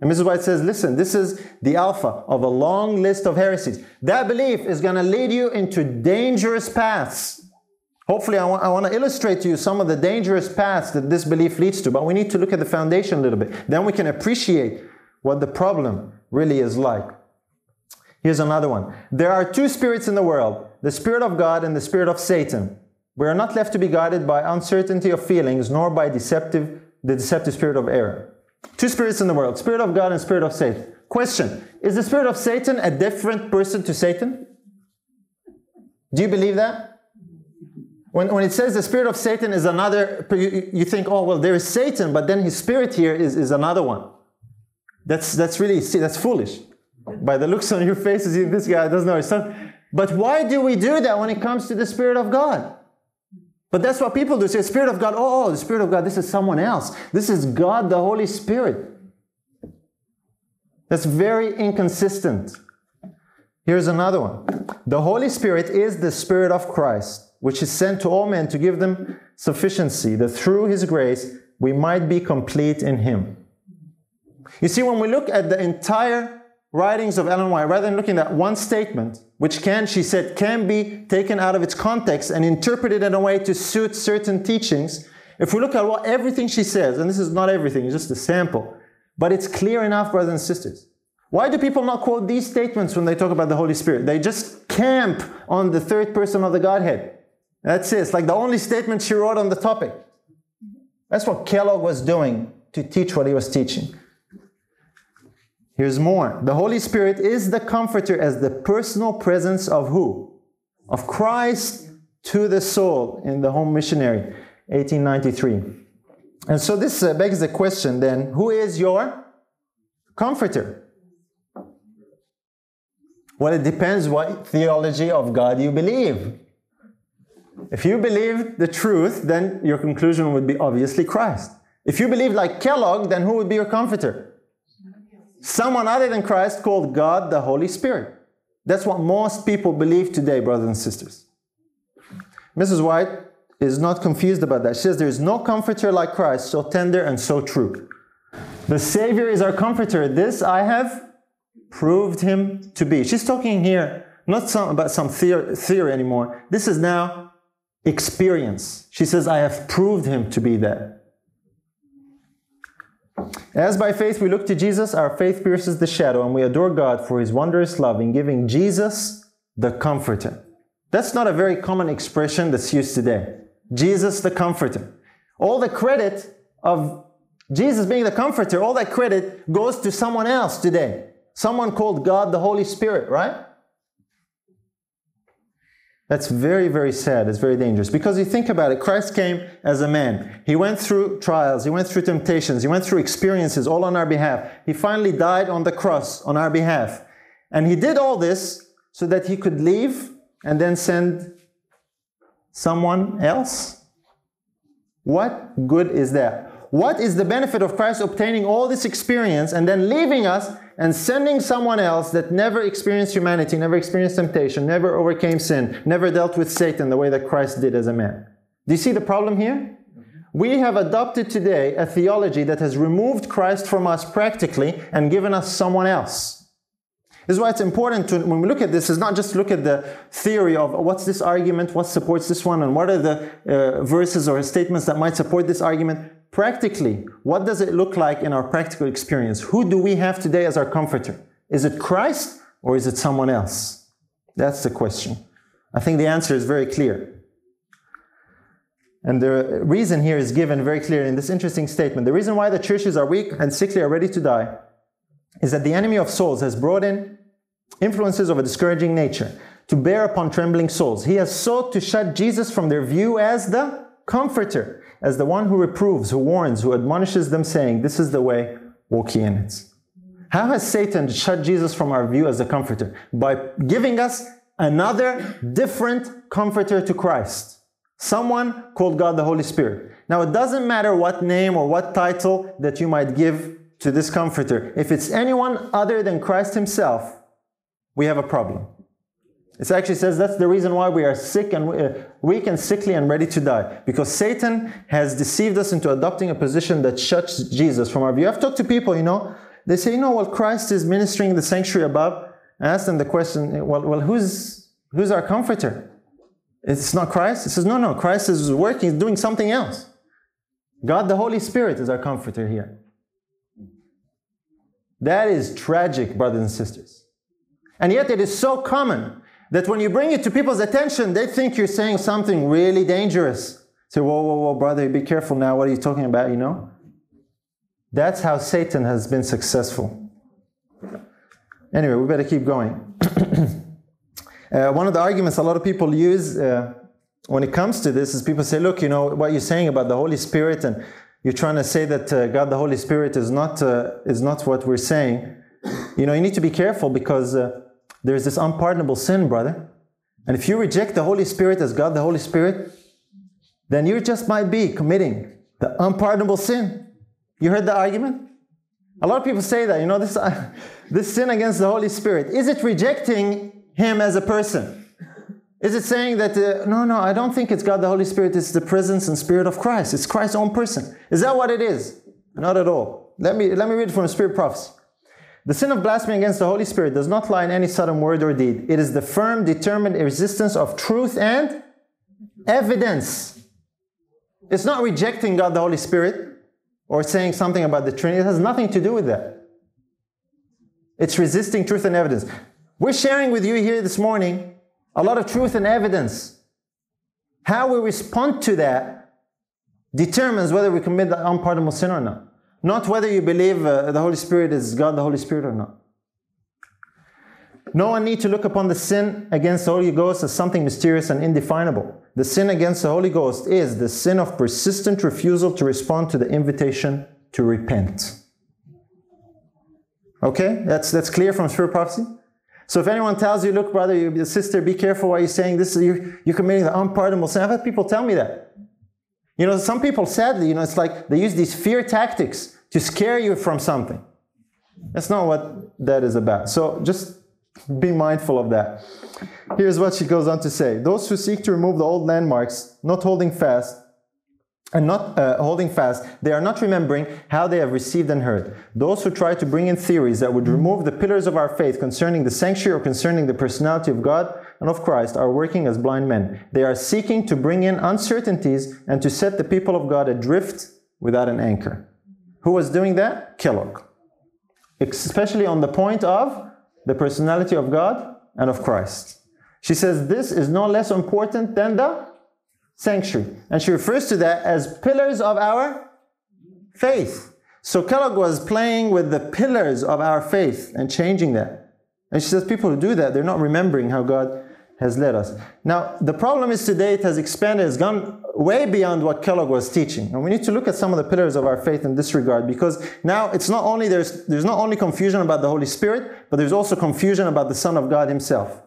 And Mrs. White says, listen, this is the alpha of a long list of heresies. That belief is going to lead you into dangerous paths. Hopefully, I want, I want to illustrate to you some of the dangerous paths that this belief leads to, but we need to look at the foundation a little bit. Then we can appreciate what the problem really is like. Here's another one. There are two spirits in the world the Spirit of God and the Spirit of Satan. We are not left to be guided by uncertainty of feelings, nor by deceptive, the deceptive spirit of error. Two spirits in the world Spirit of God and Spirit of Satan. Question Is the Spirit of Satan a different person to Satan? Do you believe that? When, when it says the spirit of Satan is another, you, you think, oh, well, there is Satan, but then his spirit here is, is another one. That's, that's really, see, that's foolish. By the looks on your faces, this guy doesn't know his son. But why do we do that when it comes to the Spirit of God? But that's what people do. Say, Spirit of God, oh, oh, the Spirit of God, this is someone else. This is God, the Holy Spirit. That's very inconsistent. Here's another one. The Holy Spirit is the Spirit of Christ, which is sent to all men to give them sufficiency, that through His grace we might be complete in Him. You see, when we look at the entire writings of Ellen White, rather than looking at one statement, which can, she said, can be taken out of its context and interpreted in a way to suit certain teachings, if we look at what everything she says, and this is not everything, it's just a sample, but it's clear enough, brothers and sisters. Why do people not quote these statements when they talk about the Holy Spirit? They just camp on the third person of the Godhead. That's it. It's like the only statement she wrote on the topic. That's what Kellogg was doing to teach what he was teaching. Here's more. The Holy Spirit is the comforter as the personal presence of who? Of Christ to the soul in the Home Missionary, 1893. And so this uh, begs the question then who is your comforter? Well, it depends what theology of God you believe. If you believe the truth, then your conclusion would be obviously Christ. If you believe like Kellogg, then who would be your comforter? Someone other than Christ called God the Holy Spirit. That's what most people believe today, brothers and sisters. Mrs. White is not confused about that. She says there is no comforter like Christ, so tender and so true. The Savior is our comforter. This I have proved him to be. She's talking here not some, about some theory, theory anymore. This is now experience. She says, I have proved him to be that. As by faith we look to Jesus, our faith pierces the shadow, and we adore God for his wondrous love in giving Jesus the Comforter. That's not a very common expression that's used today. Jesus the Comforter. All the credit of Jesus being the Comforter, all that credit goes to someone else today. Someone called God the Holy Spirit, right? That's very, very sad. It's very dangerous. Because you think about it, Christ came as a man. He went through trials, he went through temptations, he went through experiences all on our behalf. He finally died on the cross on our behalf. And he did all this so that he could leave and then send someone else. What good is that? What is the benefit of Christ obtaining all this experience and then leaving us and sending someone else that never experienced humanity, never experienced temptation, never overcame sin, never dealt with Satan the way that Christ did as a man? Do you see the problem here? We have adopted today a theology that has removed Christ from us practically and given us someone else. This is why it's important to, when we look at this, is not just look at the theory of what's this argument, what supports this one, and what are the uh, verses or statements that might support this argument. Practically, what does it look like in our practical experience? Who do we have today as our comforter? Is it Christ or is it someone else? That's the question. I think the answer is very clear. And the reason here is given very clear in this interesting statement. The reason why the churches are weak and sickly are ready to die is that the enemy of souls has brought in influences of a discouraging nature to bear upon trembling souls. He has sought to shut Jesus from their view as the comforter, as the one who reproves, who warns, who admonishes them, saying, This is the way, walk ye in it. How has Satan shut Jesus from our view as the comforter? By giving us another different comforter to Christ. Someone called God the Holy Spirit. Now, it doesn't matter what name or what title that you might give to this comforter. If it's anyone other than Christ Himself, we have a problem. It actually says that's the reason why we are sick and uh, weak and sickly and ready to die. Because Satan has deceived us into adopting a position that shuts Jesus from our view. I've talked to people, you know, they say, you know, well, Christ is ministering in the sanctuary above. I ask them the question, well, well who's, who's our comforter? It's not Christ? It says, no, no, Christ is working, he's doing something else. God the Holy Spirit is our comforter here. That is tragic, brothers and sisters. And yet it is so common that when you bring it to people's attention, they think you're saying something really dangerous. Say, whoa, whoa, whoa, brother, be careful now. What are you talking about, you know? That's how Satan has been successful. Anyway, we better keep going. (clears throat) uh, one of the arguments a lot of people use uh, when it comes to this is people say, look, you know, what you're saying about the Holy Spirit, and you're trying to say that uh, God the Holy Spirit is not, uh, is not what we're saying. You know, you need to be careful because uh, there's this unpardonable sin, brother. And if you reject the Holy Spirit as God the Holy Spirit, then you just might be committing the unpardonable sin. You heard the argument? A lot of people say that, you know, this, uh, (laughs) this sin against the Holy Spirit, is it rejecting Him as a person? Is it saying that, uh, no, no, I don't think it's God the Holy Spirit, it's the presence and spirit of Christ. It's Christ's own person. Is that what it is? Not at all. Let me, let me read from Spirit Prophecy. The sin of blasphemy against the Holy Spirit does not lie in any sudden word or deed. It is the firm, determined resistance of truth and evidence. It's not rejecting God the Holy Spirit or saying something about the Trinity. It has nothing to do with that. It's resisting truth and evidence. We're sharing with you here this morning a lot of truth and evidence. How we respond to that determines whether we commit the unpardonable sin or not. Not whether you believe uh, the Holy Spirit is God the Holy Spirit or not. No one need to look upon the sin against the Holy Ghost as something mysterious and indefinable. The sin against the Holy Ghost is the sin of persistent refusal to respond to the invitation to repent. Okay, that's that's clear from Spirit prophecy. So if anyone tells you, look, brother, you, sister, be careful what you're saying. This you're, you're committing the unpardonable sin. I've had people tell me that. You know, some people, sadly, you know, it's like they use these fear tactics to scare you from something. That's not what that is about. So just be mindful of that. Here's what she goes on to say Those who seek to remove the old landmarks, not holding fast, and not uh, holding fast, they are not remembering how they have received and heard. Those who try to bring in theories that would remove the pillars of our faith concerning the sanctuary or concerning the personality of God and of Christ are working as blind men. They are seeking to bring in uncertainties and to set the people of God adrift without an anchor. Who was doing that? Kellogg. Especially on the point of the personality of God and of Christ. She says this is no less important than the sanctuary. And she refers to that as pillars of our faith. So Kellogg was playing with the pillars of our faith and changing that. And she says people who do that, they're not remembering how God has led us. Now, the problem is today it has expanded, it's gone way beyond what Kellogg was teaching. And we need to look at some of the pillars of our faith in this regard because now it's not only there's there's not only confusion about the Holy Spirit, but there's also confusion about the Son of God Himself.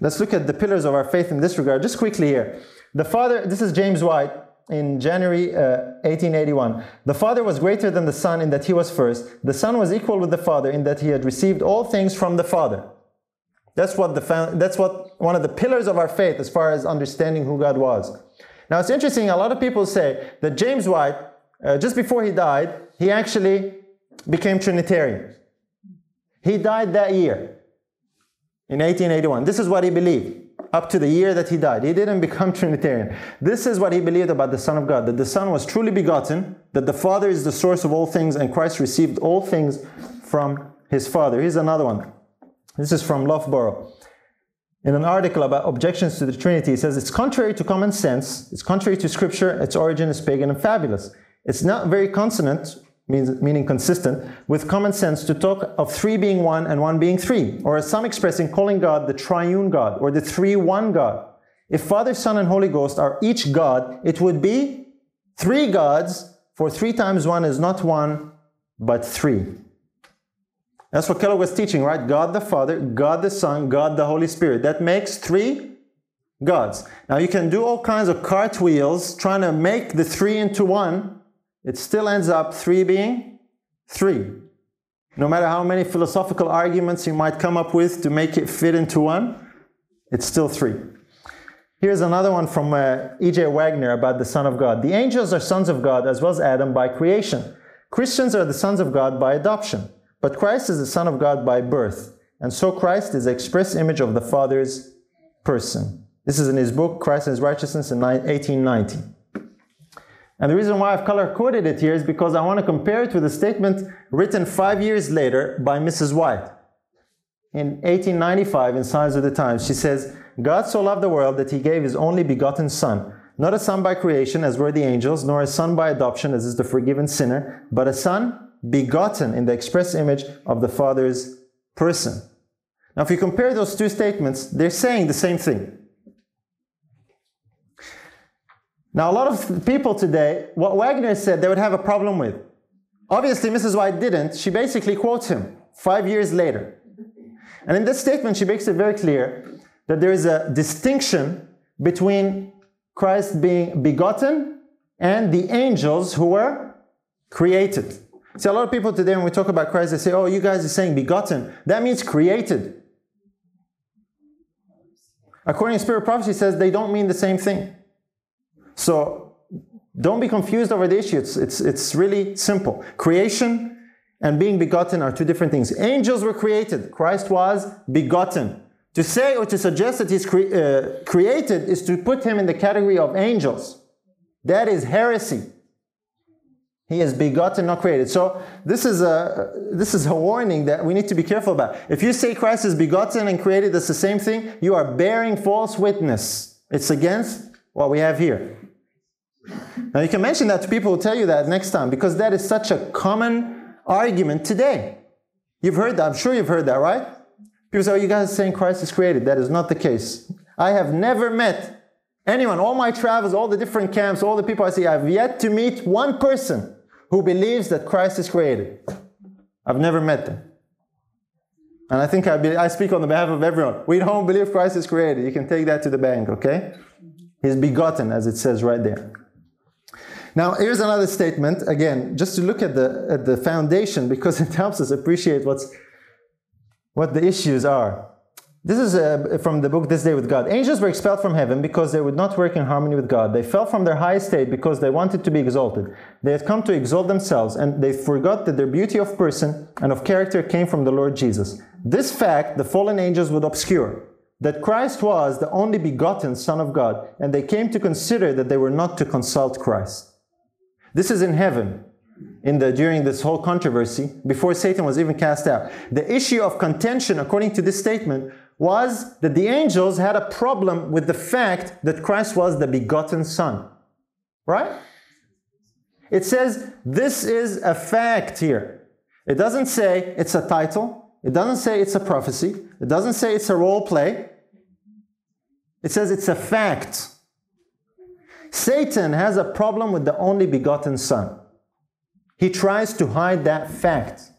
Let's look at the pillars of our faith in this regard. Just quickly here. The Father, this is James White in January uh, 1881. The Father was greater than the Son in that He was first. The Son was equal with the Father in that He had received all things from the Father. That's what, the, that's what one of the pillars of our faith as far as understanding who God was. Now it's interesting, a lot of people say that James White, uh, just before he died, he actually became Trinitarian. He died that year, in 1881. This is what he believed up to the year that he died. He didn't (laughs) become Trinitarian. This is what he believed about the Son of God that the Son was truly begotten, that the Father is the source of all things, and Christ received all things from his Father. Here's another one. This is from Loughborough. In an article about objections to the Trinity, he says it's contrary to common sense, it's contrary to Scripture, its origin is pagan and fabulous. It's not very consonant, means, meaning consistent, with common sense to talk of three being one and one being three, or as some express in calling God the triune God or the three one God. If Father, Son, and Holy Ghost are each God, it would be three gods, for three times one is not one, but three. That's what Kellogg was teaching, right? God the Father, God the Son, God the Holy Spirit. That makes three gods. Now you can do all kinds of cartwheels trying to make the three into one. It still ends up three being three. No matter how many philosophical arguments you might come up with to make it fit into one, it's still three. Here's another one from uh, E.J. Waggoner about the Son of God. The angels are sons of God as well as Adam by creation. Christians are the sons of God by adoption. But Christ is the Son of God by birth, and so Christ is the express image of the Father's person. This is in his book, Christ and His Righteousness in 1890. And the reason why I've color coded it here is because I want to compare it with a statement written five years later by Mrs. White. In 1895, in Signs of the Times, she says, God so loved the world that he gave his only begotten Son, not a son by creation, as were the angels, nor a son by adoption, as is the forgiven sinner, but a son begotten in the express image of the Father's person. Now, if you compare those two statements, they're saying the same thing. Now, a lot of people today, what Waggoner said they would have a problem with. Obviously, Mrs. White didn't. She basically quotes him five years later. And in this statement, she makes it very clear that there is a distinction between Christ being begotten and the angels who were created. See, a lot of people today, when we talk about Christ, they say, oh, you guys are saying begotten. That means created. According to Spirit Prophecy, says they don't mean the same thing. So don't be confused over the issue. It's, it's, it's really simple. Creation and being begotten are two different things. Angels were created, Christ was begotten. To say or to suggest that he's cre- uh, created is to put him in the category of angels. That is heresy. He is begotten, not created. So this is a this is a warning that we need to be careful about. If you say Christ is begotten and created, that's the same thing. You are bearing false witness. It's against what we have here. Now you can mention that to people who tell you that next time because that is such a common argument today. You've heard that. I'm sure you've heard that, right? People say, oh, you guys are saying Christ is created. That is not the case. I have never met anyone, all my travels, all the different camps, all the people I see, I've yet to meet one person who believes that Christ is created. I've never met them. And I think I, be, I speak on the behalf of everyone. We don't believe Christ is created. You can take that to the bank, okay? He's begotten, as it says right there. Now, here's another statement, again, just to look at the, at the foundation because (laughs) it helps us appreciate what's what the issues are. This is uh, from the book This Day with God. Angels were expelled from heaven because they would not work in harmony with God. They fell from their high estate because they wanted to be exalted. They had come to exalt themselves and they forgot that their beauty of person and of character came from the Lord Jesus. This fact the fallen angels would obscure that Christ was the only begotten Son of God, and they came to consider that they were not to consult Christ. This is in heaven in the, during this whole controversy, before Satan was even cast out. The issue of contention, according to this statement, was that the angels had a problem with the fact that Christ was the begotten Son. Right? It says this is a fact here. It doesn't say it's a title. It doesn't say it's a prophecy. It doesn't say it's a role play. It says it's a fact. Satan has a problem with the only begotten Son. He tries to hide that fact.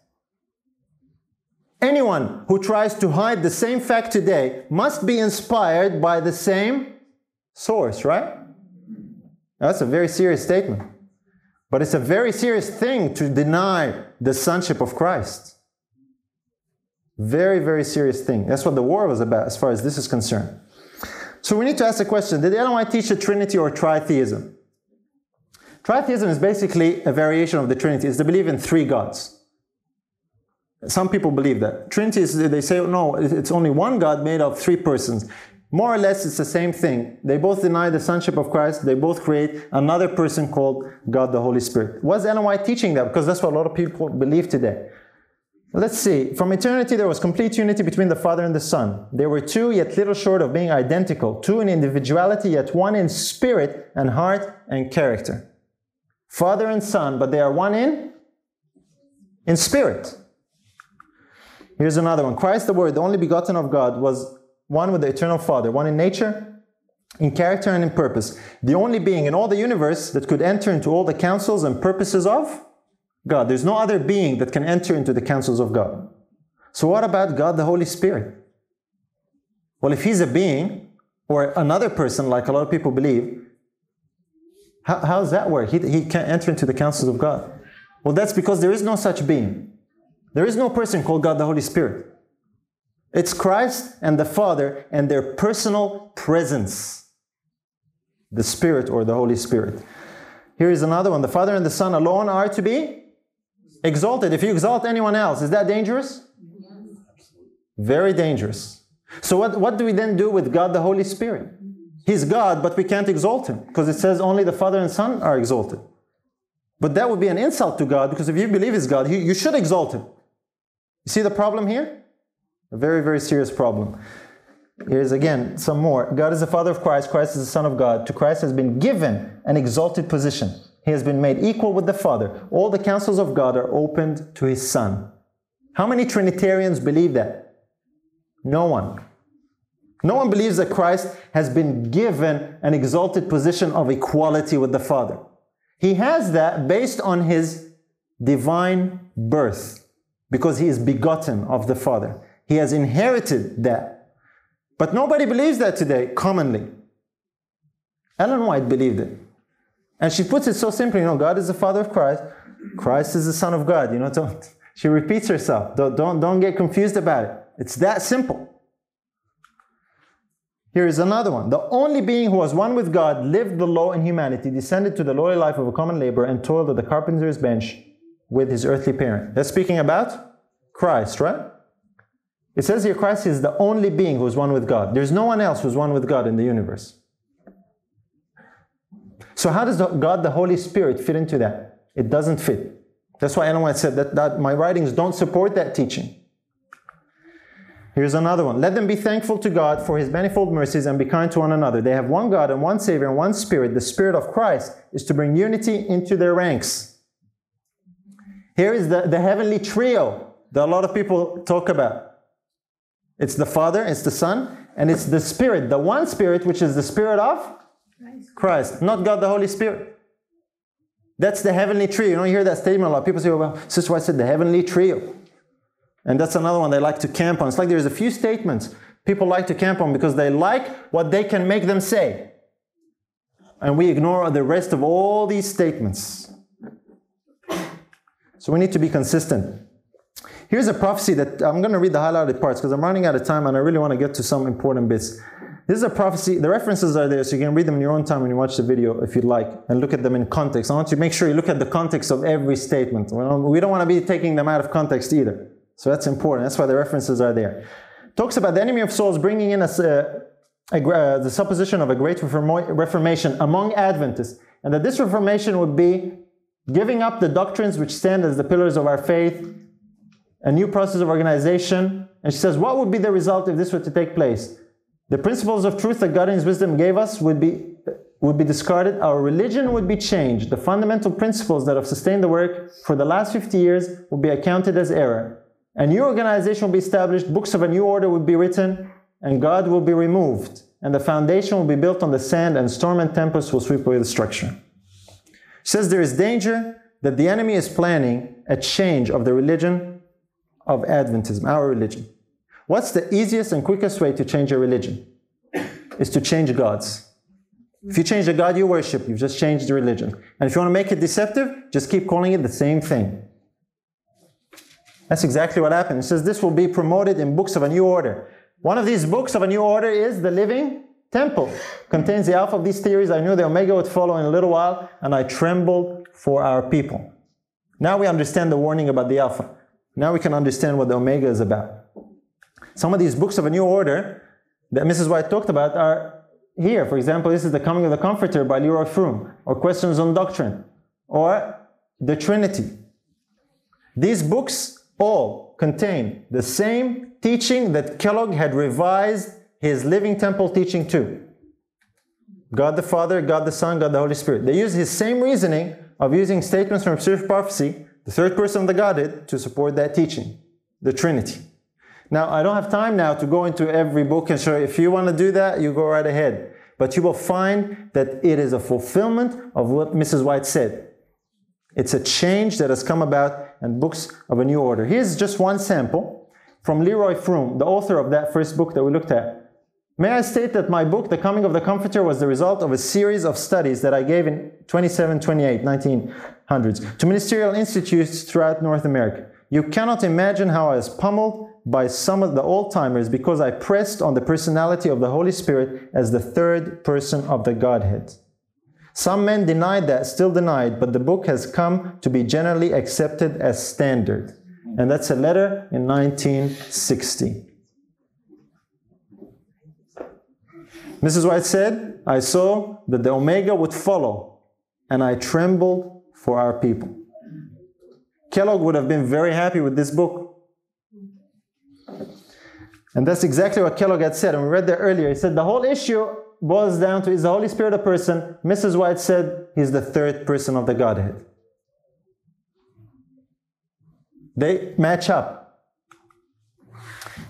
Anyone who tries to hide the same fact today must be inspired by the same source, right? That's a very serious statement. But it's a very serious thing to deny the sonship of Christ. Very, very serious thing. That's what the war was about as far as this is concerned. So we need to ask the question Did White teach the Trinity or tritheism? Tritheism is basically a variation of the Trinity. It's the belief in three gods. Some people believe that. Trinity is, they say, no, it's only one God made of three persons. More or less, it's the same thing. They both deny the sonship of Christ. They both create another person called God the Holy Spirit. Was Ellen White teaching that? Because that's what a lot of people believe today. Let's see. From eternity, there was complete unity between the Father and the Son. They were two, yet little short of being identical. Two in individuality, yet one in spirit and heart and character. Father and Son, but they are one in in spirit. Here's another one. Christ the Word, the only begotten of God, was one with the eternal Father, one in nature, in character, and in purpose. The only being in all the universe that could enter into all the counsels and purposes of God. There's no other being that can enter into the counsels of God. So, what about God the Holy Spirit? Well, if He's a being, or another person, like a lot of people believe, how, how does that work? He, he can't enter into the counsels of God. Well, that's because there is no such being. There is no person called God the Holy Spirit. It's Christ and the Father and their personal presence. The Spirit or the Holy Spirit. Here is another one. The Father and the Son alone are to be exalted. If you exalt anyone else, is that dangerous? Very dangerous. So, what, what do we then do with God the Holy Spirit? He's God, but we can't exalt him because it says only the Father and Son are exalted. But that would be an insult to God because if you believe He's God, you should exalt Him. You see the problem here? A very, very serious problem. Here's again some more. God is the Father of Christ, Christ is the Son of God. To Christ has been given an exalted position. He has been made equal with the Father. All the counsels of God are opened to His Son. How many Trinitarians believe that? No one. No one believes that Christ has been given an exalted position of equality with the Father. He has that based on his divine birth, because he is begotten of the Father. He has inherited that. But nobody believes that today, commonly. Ellen White believed it. And she puts it so simply, you know, God is the Father of Christ, Christ is the Son of God. You know, don't, (laughs) she repeats herself. Don't, don't, don't get confused about it. It's that simple. Here is another one. The only being who was one with God lived the law in humanity, descended to the lowly life of a common laborer, and toiled at the carpenter's bench with his earthly parent. That's speaking about Christ, right? It says here Christ is the only being who is one with God. There's no one else who's one with God in the universe. So, how does God the Holy Spirit fit into that? It doesn't fit. That's why White said that, that my writings don't support that teaching. Here's another one. Let them be thankful to God for his manifold mercies and be kind to one another. They have one God and one Savior and one Spirit. The Spirit of Christ is to bring unity into their ranks. Here is the, the heavenly trio that a lot of people talk about. It's the Father, it's the Son, and it's the Spirit, the one Spirit, which is the Spirit of Christ, not God the Holy Spirit. That's the heavenly trio. You don't hear that statement a lot. People say, oh, well, Sister White said the heavenly trio. And that's another one they like to camp on. It's like there's a few statements people like to camp on because they like what they can make them say. And we ignore the rest of all these statements. So we need to be consistent. Here's a prophecy that I'm going to read the highlighted parts because I'm running out of time and I really want to get to some important bits. This is a prophecy. The references are there, so you can read them in your own time when you watch the video if you'd like and look at them in context. I want you to make sure you look at the context of every statement. We don't want to be taking them out of context either. So that's important. That's why the references are there. Talks about the enemy of souls bringing in a, uh, a, a, uh, the supposition of a great reformation among Adventists, and that this reformation would be giving up the doctrines which stand as the pillars of our faith, a new process of organization. And she says, what would be the result if this were to take place? The principles of truth that God in His wisdom gave us would be would be discarded, our religion would be changed. The fundamental principles that have sustained the work for the last 50 years would be accounted as error. A new organization will be established, books of a new order will be written, and God will be removed, and the foundation will be built on the sand, and storm and tempest will sweep away the structure. Says there is danger that the enemy is planning a change of the religion of Adventism, our religion. What's the easiest and quickest way to change a religion? Is to change gods. If you change the God you worship, you've just changed the religion. And if you want to make it deceptive, just keep calling it the same thing. That's exactly what happened. It says this will be promoted in books of a new order. One of these books of a new order is the Living Temple. Contains the alpha of these theories. I knew the omega would follow in a little while, and I trembled for our people. Now we understand the warning about the alpha. Now we can understand what the omega is about. Some of these books of a new order that Mrs. White talked about are here. For example, this is The Coming of the Comforter by Leroy Froom, or Questions on Doctrine, or The Trinity. These books all contain the same teaching that Kellogg had revised his living temple teaching too. God the Father, God the Son, God the Holy Spirit. They use his same reasoning of using statements from observed prophecy, the third person of the Godhead, to support that teaching, the Trinity. Now, I don't have time now to go into every book and show. If you want to do that, you go right ahead. But you will find that it is a fulfillment of what Mrs. White said. It's a change that has come about in books of a new order. Here's just one sample from Leroy Froom, the author of that first book that we looked at. May I state that my book, The Coming of the Comforter, was the result of a series of studies that I gave in 27, 28, 1900s to ministerial institutes throughout North America. You cannot imagine how I was pummeled by some of the old timers because I pressed on the personality of the Holy Spirit as the third person of the Godhead. Some men denied that, still denied, but the book has come to be generally accepted as standard. And that's a letter in 1960. Mrs. White said, I saw that the Omega would follow, and I trembled for our people. Kellogg would have been very happy with this book. And that's exactly what Kellogg had said. And we read there earlier. He said the whole issue boils down to is the Holy Spirit a person? Mrs. White said he's the third person of the Godhead. They match up.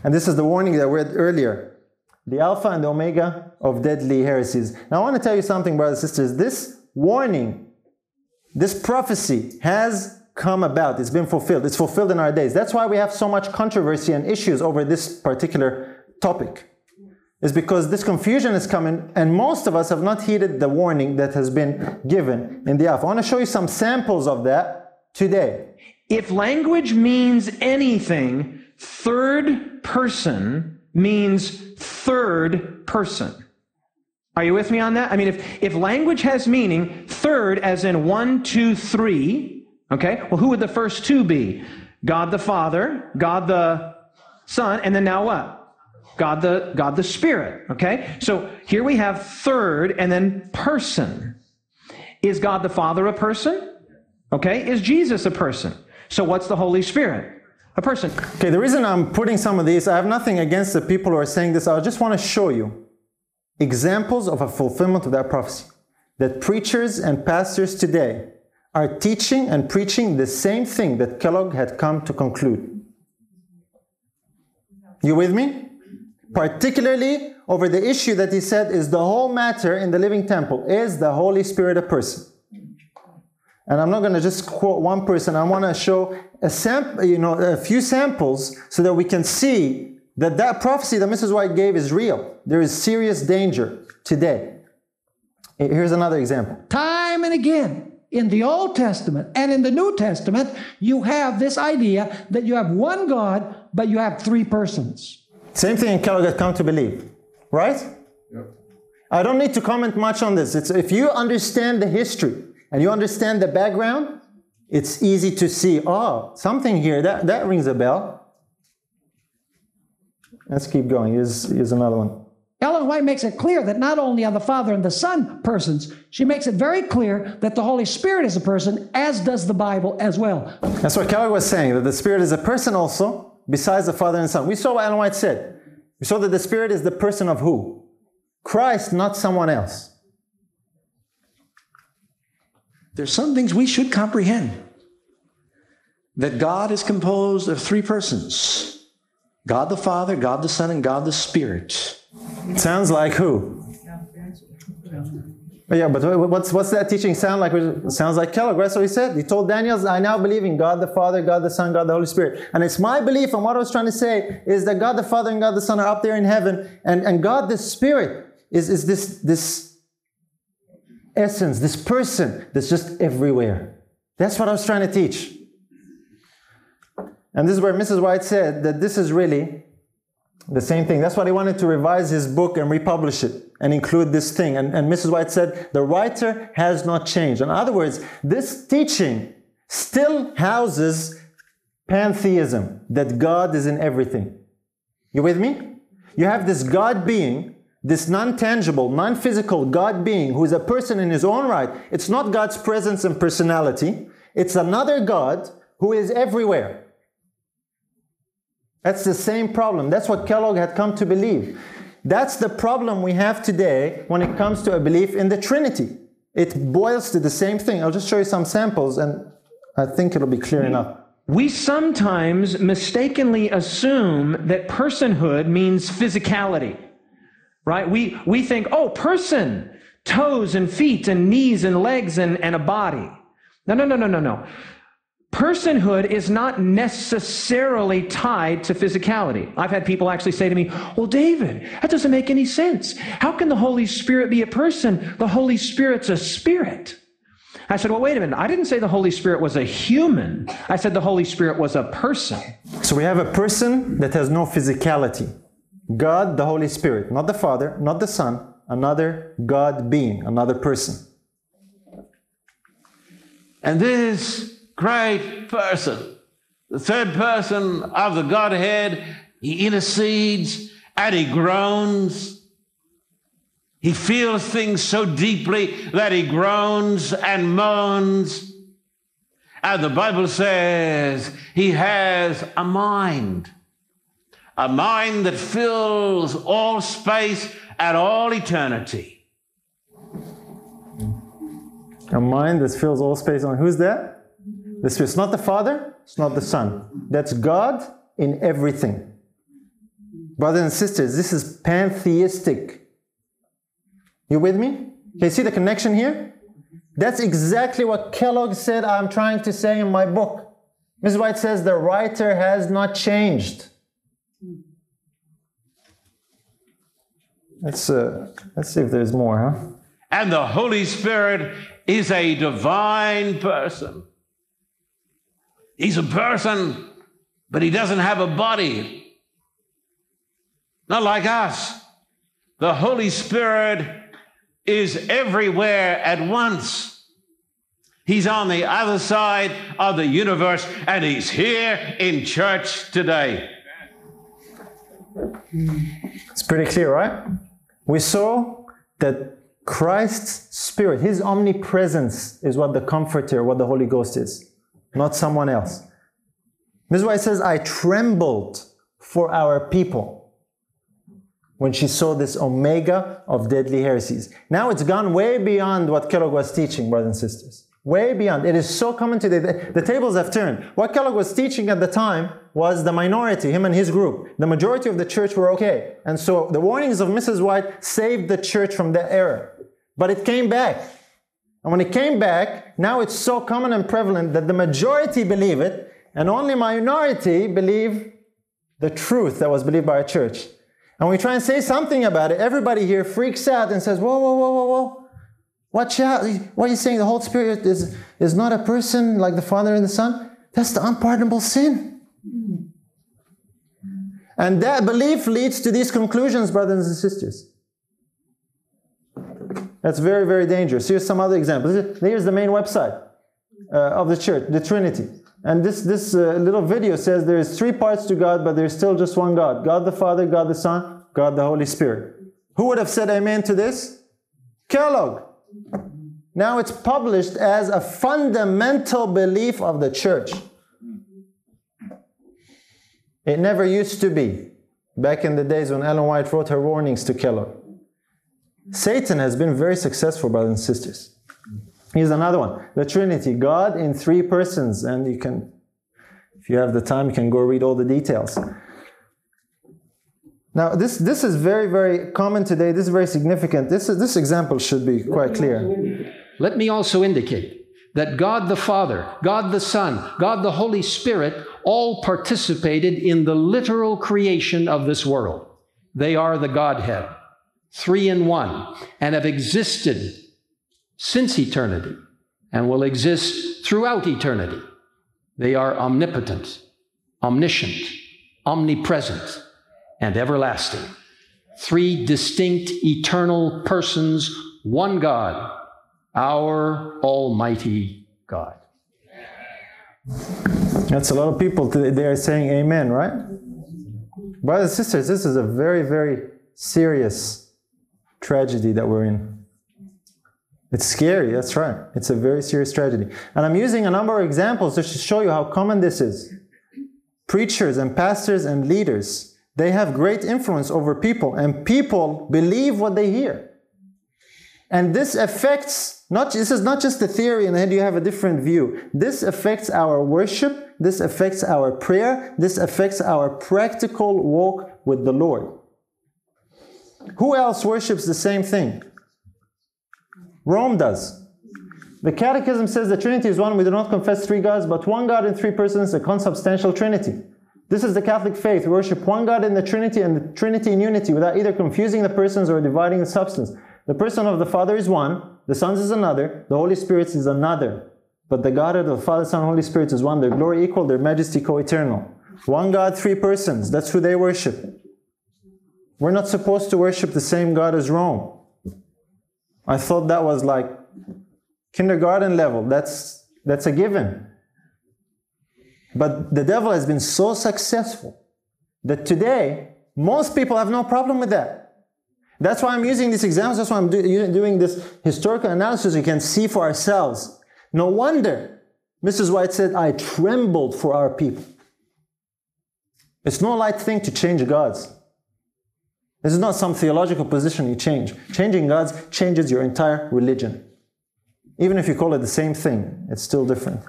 And this is the warning that we read earlier the Alpha and the Omega of deadly heresies. Now, I want to tell you something, brothers and sisters. This warning, this prophecy has come about, it's been fulfilled. It's fulfilled in our days. That's why we have so much controversy and issues over this particular topic. Is because this confusion is coming, and most of us have not heeded the warning that has been given in the Alpha. I want to show you some samples of that today. If language means anything, third person means third person. Are you with me on that? I mean, if, if language has meaning, third, as in one, two, three, okay, well, who would the first two be? God the Father, God the Son, and then now what? God the God the Spirit. Okay? So here we have third and then person. Is God the Father a person? Okay? Is Jesus a person? So what's the Holy Spirit? A person. Okay, the reason I'm putting some of these, I have nothing against the people who are saying this. I just want to show you examples of a fulfillment of that prophecy. That preachers and pastors today are teaching and preaching the same thing that Kellogg had come to conclude. You with me? Particularly over the issue that he said is the whole matter in the living temple is the Holy Spirit a person? And I'm not going to just quote one person. I want to show a sample, you know, a few samples so that we can see that that prophecy that Mrs. White gave is real. There is serious danger today. Here's another example. Time and again in the Old Testament and in the New Testament, you have this idea that you have one God, but you have three persons. Same thing in Kellogg had come to believe, right? Yep. I don't need to comment much on this. It's, if you understand the history, and you understand the background, it's easy to see, oh, something here, that, that rings a bell. Let's keep going. Here's, here's another one. Ellen White makes it clear that not only are the Father and the Son persons, she makes it very clear that the Holy Spirit is a person, as does the Bible as well. That's what Kellogg was saying, that the Spirit is a person also, besides the Father and the Son. We saw what Ellen White said. We saw that the Spirit is the person of who? Christ, not someone else. There's some things we should comprehend. That God is composed of three persons God the Father, God the Son, and God the Spirit. Sounds like who? Oh, yeah, but what's, what's that teaching sound like? It sounds like Kellogg, right? So he said, he told Daniells, I now believe in God the Father, God the Son, God the Holy Spirit. And it's my belief, and what I was trying to say is that God the Father and God the Son are up there in heaven, and, and God the Spirit is, is this, this essence, this person that's just everywhere. That's what I was trying to teach. And this is where Mrs. White said that this is really the same thing. That's why he wanted to revise his book and republish it and include this thing. And, and Mrs. White said the writer has not changed. In other words, this teaching still houses pantheism, that God is in everything. You with me? You have this God being this non tangible, non physical God being who is a person in his own right, it's not God's presence and personality, it's another God who is everywhere. That's the same problem. That's what Kellogg had come to believe. That's the problem we have today when it comes to a belief in the Trinity. It boils to the same thing. I'll just show you some samples and I think it'll be clear enough. We sometimes mistakenly assume that personhood means physicality right? We, we think, oh, person, toes and feet and knees and legs and, and a body. No, no, no, no, no, no. Personhood is not necessarily tied to physicality. I've had people actually say to me, Well, David, that doesn't make any sense. How can the Holy Spirit be a person? The Holy Spirit's a spirit. I said, Well, wait a minute. I didn't say the Holy Spirit was a human. I said the Holy Spirit was a person. So we have a person that has no physicality. God, the Holy Spirit, not the Father, not the Son, another God being, another person. And this great person, the third person of the Godhead, he intercedes and he groans. He feels things so deeply that he groans and moans. And the Bible says he has a mind, a mind that fills all space and all eternity. A mind that fills all space on who's that? Spirit. It's not the Father, it's not the Son. That's God in everything. Brothers and sisters, this is pantheistic. You with me? Can you see the connection here? That's exactly what Kellogg said I'm trying to say in my book. Ms. White says the writer has not changed. Let's, uh, let's see if there's more, huh? And the Holy Spirit is a divine person. He's a person, but he doesn't have a body. Not like us. The Holy Spirit is everywhere at once. He's on the other side of the universe and he's here in church today. It's pretty clear, right? We saw that Christ's Spirit, His omnipresence, is what the Comforter, what the Holy Ghost is, not someone else. This is why it says, I trembled for our people when she saw this omega of deadly heresies. Now it's gone way beyond what Kellogg was teaching, brothers and sisters. Way beyond. It is so common today. The, the tables have turned. What Kellogg was teaching at the time was the minority, him and his group. The majority of the church were okay. And so the warnings of Mrs. White saved the church from that error. But it came back. And when it came back, now it's so common and prevalent that the majority believe it, and only minority believe the truth that was believed by a church. And we try and say something about it. Everybody here freaks out and says, Whoa, whoa, whoa, whoa, whoa. Watch out. What are you saying? The Holy Spirit is, is not a person like the Father and the Son? That's the unpardonable sin. And that belief leads to these conclusions, brothers and sisters. That's very, very dangerous. Here's some other examples. Here's the main website uh, of the church, the Trinity. And this, this uh, little video says there is three parts to God, but there's still just one God. God the Father, God the Son, God the Holy Spirit. Who would have said amen to this? Kellogg. Now it's published as a fundamental belief of the church. It never used to be. Back in the days when Ellen White wrote her warnings to Kellogg. Satan has been very successful, brothers and sisters. Here's another one the Trinity, God in three persons. And you can, if you have the time, you can go read all the details. Now, this, this is very, very common today. This is very significant. This, is, this example should be quite clear. Let me also indicate that God the Father, God the Son, God the Holy Spirit all participated in the literal creation of this world. They are the Godhead, three in one, and have existed since eternity and will exist throughout eternity. They are omnipotent, omniscient, omnipresent, and everlasting. Three distinct eternal persons, one God, our Almighty God. That's a lot of people. They are saying amen, right? Brothers and sisters, this is a very, very serious tragedy that we're in. It's scary, that's right. It's a very serious tragedy. And I'm using a number of examples just to show you how common this is. Preachers and pastors and leaders, they have great influence over people, and people believe what they hear. And this affects not this is not just a theory and then you have a different view. This affects our worship, this affects our prayer, this affects our practical walk with the Lord. Who else worships the same thing? Rome does. The Catechism says the Trinity is one. We do not confess three gods, but one God in three persons, a consubstantial Trinity. This is the Catholic faith. We worship one God in the Trinity and the Trinity in unity without either confusing the persons or dividing the substance. The person of the Father is one, the Son is another, the Holy Spirit is another. But the Godhead of the Father, Son, Holy Spirit is one, their glory equal, their majesty co eternal. One God, three persons. That's who they worship. We're not supposed to worship the same God as Rome. I thought that was like kindergarten level. That's, that's a given. But the devil has been so successful that today, most people have no problem with that. That's why I'm using these examples. That's why I'm do, doing this historical analysis. We can see for ourselves. No wonder Mrs. White said, I trembled for our people. It's no light thing to change gods. This is not some theological position you change. Changing gods changes your entire religion. Even if you call it the same thing, it's still different.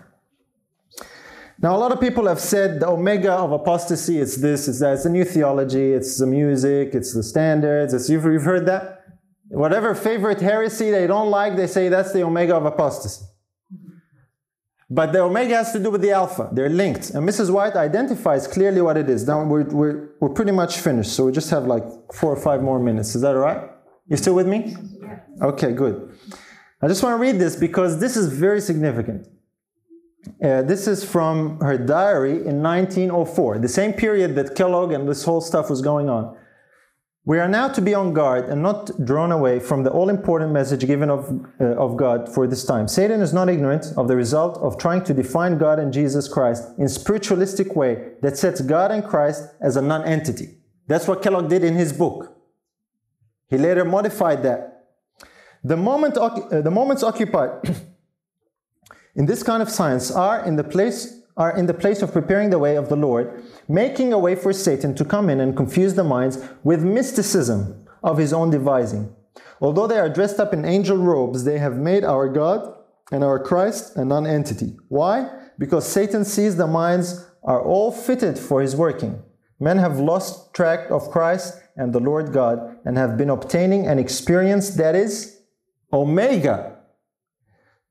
Now, a lot of people have said the omega of apostasy is this, it's that, it's a new theology, it's the music, it's the standards, it's, you've, you've heard that? Whatever favorite heresy they don't like, they say that's the omega of apostasy. But the omega has to do with the alpha. They're linked. And Mrs. White identifies clearly what it is. Now we're, we're, we're pretty much finished, so we just have like four or five more minutes. Is that all right? You still with me? Okay, good. I just want to read this because this is very significant. Uh, this is from her diary in 1904, the same period that Kellogg and this whole stuff was going on. We are now to be on guard and not drawn away from the all important message given of, uh, of God for this time. Satan is not ignorant of the result of trying to define God and Jesus Christ in spiritualistic way that sets God and Christ as a non-entity. That's what Kellogg did in his book. He later modified that. The, moment, uh, the moments occupied in this kind of science are in the place are in the place of preparing the way of the Lord, making a way for Satan to come in and confuse the minds with mysticism of his own devising. Although they are dressed up in angel robes, they have made our God and our Christ a non-entity. Why? Because Satan sees the minds are all fitted for his working. Men have lost track of Christ and the Lord God and have been obtaining an experience that is omega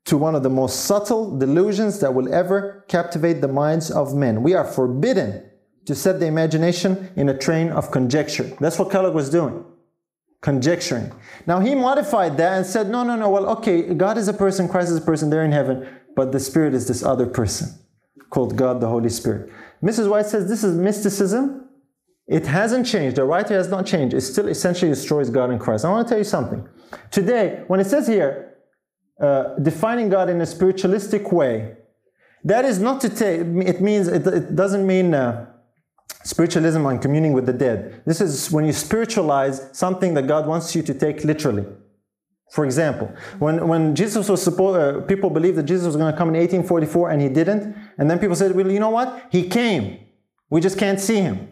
to one of the most subtle delusions that will ever captivate the minds of men. We are forbidden to set the imagination in a train of conjecture. That's what Kellogg was doing. Conjecturing. Now he modified that and said, no, no, no, well, okay, God is a person, Christ is a person, they're in heaven, but the Spirit is this other person called God the Holy Spirit. Mrs. White says this is mysticism. It hasn't changed. The writer has not changed. It still essentially destroys God and Christ. I want to tell you something. Today, when it says here, uh, defining God in a spiritualistic way, that is not to take, it means, it, it doesn't mean uh, spiritualism and communing with the dead. This is when you spiritualize something that God wants you to take literally. For example, when, when Jesus was supposed, uh, people believed that Jesus was going to come in 1844 and he didn't. And then people said, well, you know what? He came. We just can't see him.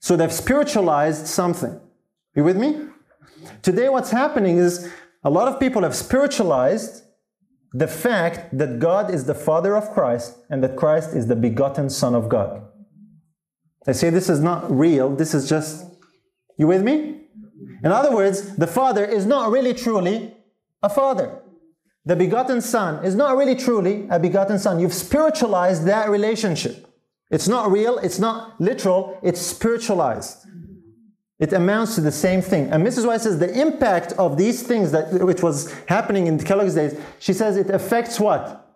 So they've spiritualized something. You with me? Today, what's happening is a lot of people have spiritualized the fact that God is the Father of Christ and that Christ is the begotten Son of God. They say this is not real, this is just. You with me? In other words, the Father is not really truly a Father. The begotten Son is not really truly a begotten Son. You've spiritualized that relationship. It's not real, it's not literal, it's spiritualized. It amounts to the same thing. And Mrs. White says the impact of these things that which was happening in Kellogg's days, she says it affects what?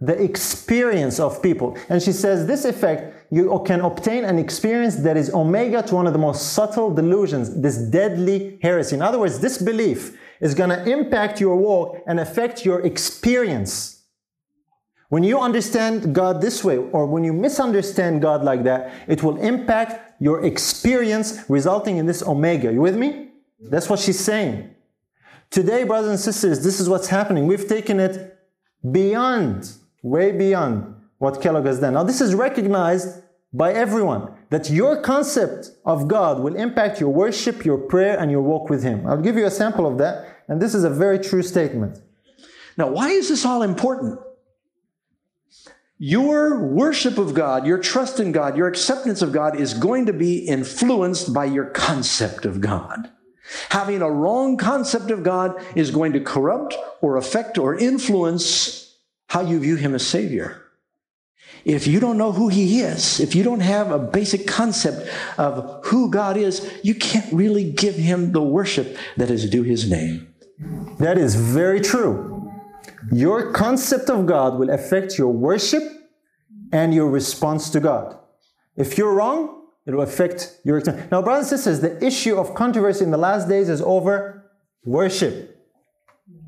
The experience of people. And she says this effect, you can obtain an experience that is omega to one of the most subtle delusions, this deadly heresy. In other words, this belief is going to impact your walk and affect your experience. When you understand God this way, or when you misunderstand God like that, it will impact your experience resulting in this omega. You with me? That's what she's saying. Today, brothers and sisters, this is what's happening. We've taken it beyond, way beyond what Kellogg has done. Now, this is recognized by everyone that your concept of God will impact your worship, your prayer, and your walk with Him. I'll give you a sample of that, and this is a very true statement. Now, why is this all important? Your worship of God, your trust in God, your acceptance of God is going to be influenced by your concept of God. Having a wrong concept of God is going to corrupt or affect or influence how you view Him as Savior. If you don't know who He is, if you don't have a basic concept of who God is, you can't really give Him the worship that is due His name. That is very true. Your concept of God will affect your worship and your response to God. If you're wrong, it will affect your experience. Now, brothers and sisters, the issue of controversy in the last days is over worship.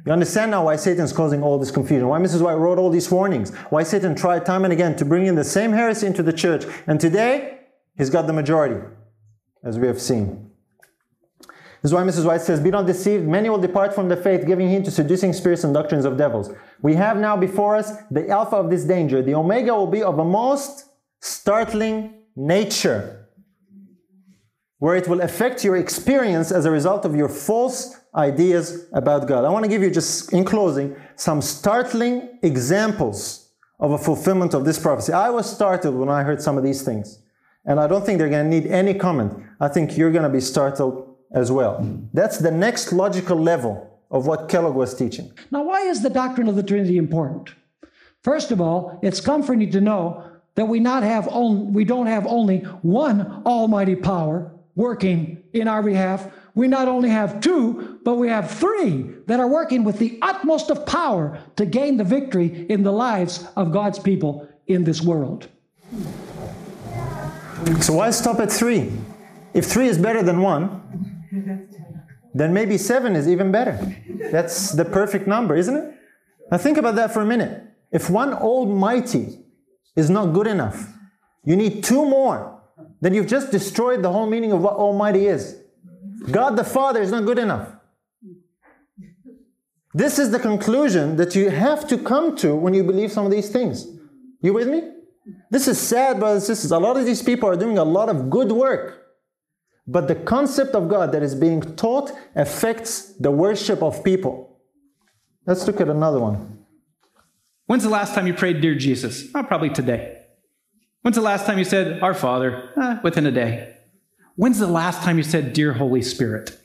You understand now why Satan's causing all this confusion, why Mrs. White wrote all these warnings, why Satan tried time and again to bring in the same heresy into the church. And today, he's got the majority, as we have seen. This is why Mrs. White says, Be not deceived, many will depart from the faith, giving heed to seducing spirits and doctrines of devils. We have now before us the alpha of this danger. The omega will be of a most startling nature, where it will affect your experience as a result of your false ideas about God. I want to give you, just in closing, some startling examples of a fulfillment of this prophecy. I was startled when I heard some of these things. And I don't think they're going to need any comment. I think you're going to be startled as well. That's the next logical level of what Kellogg was teaching. Now, why is the doctrine of the Trinity important? First of all, it's comforting to know that we not have on, we don't have only one almighty power working in our behalf. We not only have two, but we have three that are working with the utmost of power to gain the victory in the lives of God's people in this world. So why stop at three? If three is better than one, then maybe seven is even better. That's the perfect number, isn't it? Now think about that for a minute. If one almighty is not good enough, you need two more, then you've just destroyed the whole meaning of what almighty is. God the Father is not good enough. This is the conclusion that you have to come to when you believe some of these things. You with me? This is sad, brothers and sisters. A lot of these people are doing a lot of good work. But the concept of God that is being taught affects the worship of people. Let's look at another one. When's the last time you prayed, Dear Jesus? Oh, probably today. When's the last time you said, Our Father? Eh, within a day. When's the last time you said, Dear Holy Spirit?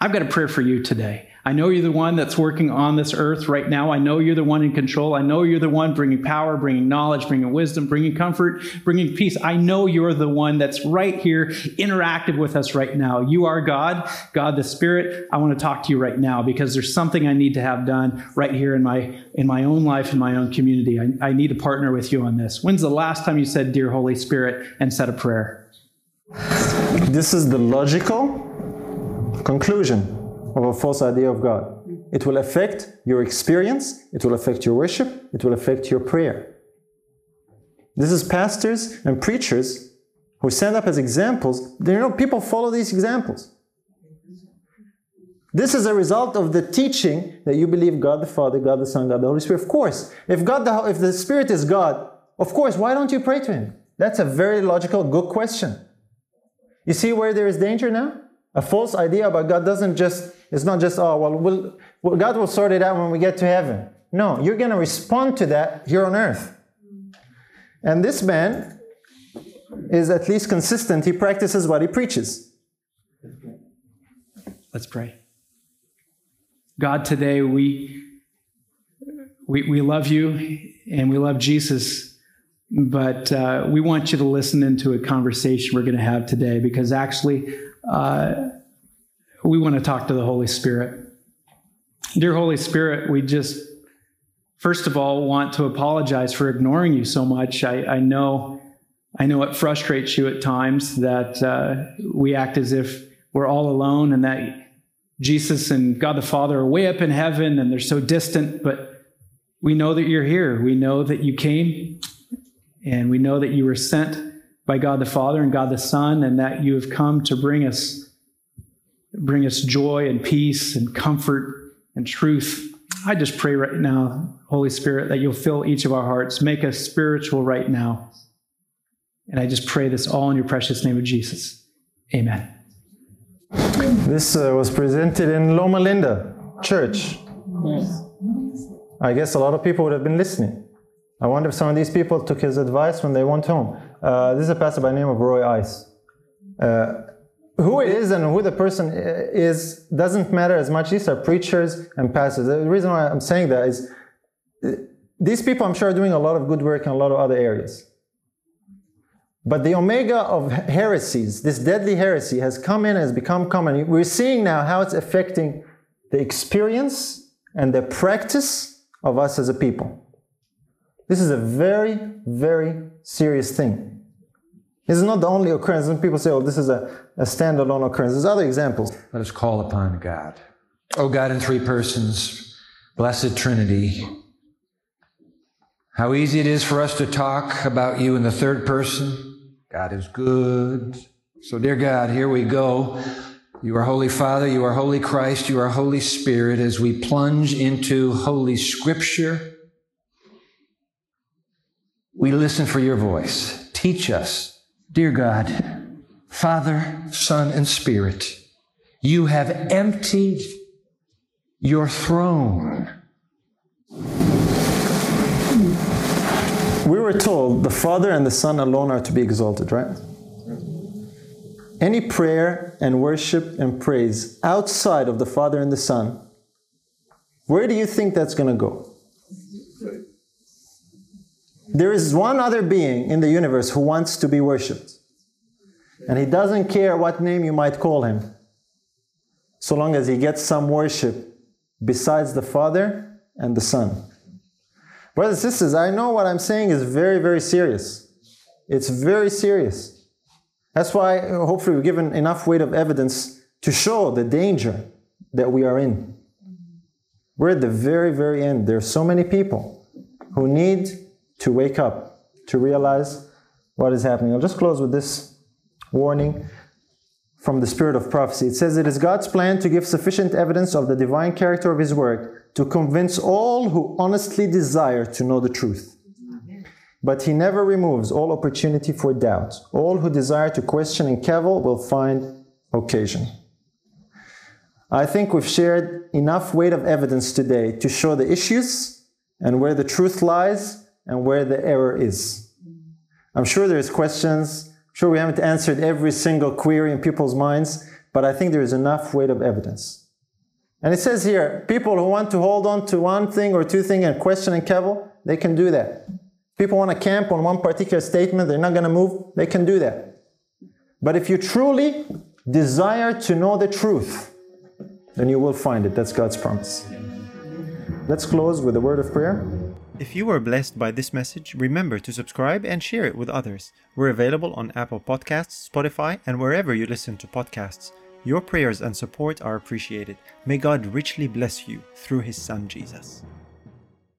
I've got a prayer for you today. I know you're the one that's working on this earth right now. I know you're the one in control. I know you're the one bringing power, bringing knowledge, bringing wisdom, bringing comfort, bringing peace. I know you're the one that's right here, interactive with us right now. You are God, God the Spirit. I want to talk to you right now because there's something I need to have done right here in my in my own life, in my own community. I, I need to partner with you on this. When's the last time you said, "Dear Holy Spirit," and said a prayer? This is the logical conclusion of a false idea of God. It will affect your experience, it will affect your worship, it will affect your prayer. This is pastors and preachers who stand up as examples. You know, people follow these examples. This is a result of the teaching that you believe God the Father, God the Son, God the Holy Spirit. Of course, if God, the, if the Spirit is God, of course, why don't you pray to Him? That's a very logical, good question. You see where there is danger now? A false idea about God doesn't just, it's not just, oh, well, we'll, God will sort it out when we get to heaven. No, you're going to respond to that here on earth. And this man is at least consistent. He practices what he preaches. Let's pray. God, today we, we, we love you and we love Jesus, but uh, we want you to listen into a conversation we're going to have today because actually, uh, we want to talk to the Holy Spirit. Dear Holy Spirit, we just, first of all, want to apologize for ignoring you so much. I, I know, I know it frustrates you at times that uh, we act as if we're all alone and that Jesus and God the Father are way up in heaven and they're so distant, but we know that you're here. We know that you came and we know that you were sent by God the Father and God the Son, and that you have come to bring us, bring us joy and peace and comfort and truth. I just pray right now, Holy Spirit, that you'll fill each of our hearts, make us spiritual right now. And I just pray this all in your precious name of Jesus. Amen. This uh, was presented in Loma Linda Church. Yes. I guess a lot of people would have been listening. I wonder if some of these people took his advice when they went home. Uh, this is a pastor by the name of Roy Ice. Uh, who it is and who the person is doesn't matter as much. These are preachers and pastors. The reason why I'm saying that is uh, these people, I'm sure, are doing a lot of good work in a lot of other areas. But the omega of heresies, this deadly heresy, has come in, has become common. We're seeing now how it's affecting the experience and the practice of us as a people. This is a very, very serious thing. Is not the only occurrence. When people say, oh, this is a, a standalone occurrence, there's other examples. Let us call upon God. Oh God in three persons, blessed Trinity, how easy it is for us to talk about you in the third person. God is good. So, dear God, here we go. You are Holy Father, you are Holy Christ, you are Holy Spirit as we plunge into Holy Scripture. We listen for your voice. Teach us, dear God, Father, Son, and Spirit. You have emptied your throne. We were told the Father and the Son alone are to be exalted, right? Any prayer and worship and praise outside of the Father and the Son, where do you think that's going to go? There is one other being in the universe who wants to be worshipped. And he doesn't care what name you might call him, so long as he gets some worship besides the Father and the Son. Brothers and sisters, I know what I'm saying is very, very serious. It's very serious. That's why, uh, hopefully, we've given enough weight of evidence to show the danger that we are in. We're at the very, very end. There are so many people who need to wake up, to realize what is happening. I'll just close with this warning from the spirit of prophecy. It says, It is God's plan to give sufficient evidence of the divine character of His work to convince all who honestly desire to know the truth. But he never removes all opportunity for doubt. All who desire to question and cavil will find occasion. I think we've shared enough weight of evidence today to show the issues and where the truth lies and where the error is. I'm sure there's questions. I'm sure we haven't answered every single query in people's minds, but I think there is enough weight of evidence. And it says here, people who want to hold on to one thing or two things and question and cavil, they can do that. People want to camp on one particular statement, they're not going to move, they can do that. But if you truly desire to know the truth, then you will find it. That's God's promise. Let's close with a word of prayer. If you were blessed by this message, remember to subscribe and share it with others. We're available on Apple Podcasts, Spotify, and wherever you listen to podcasts. Your prayers and support are appreciated. May God richly bless you through His Son Jesus.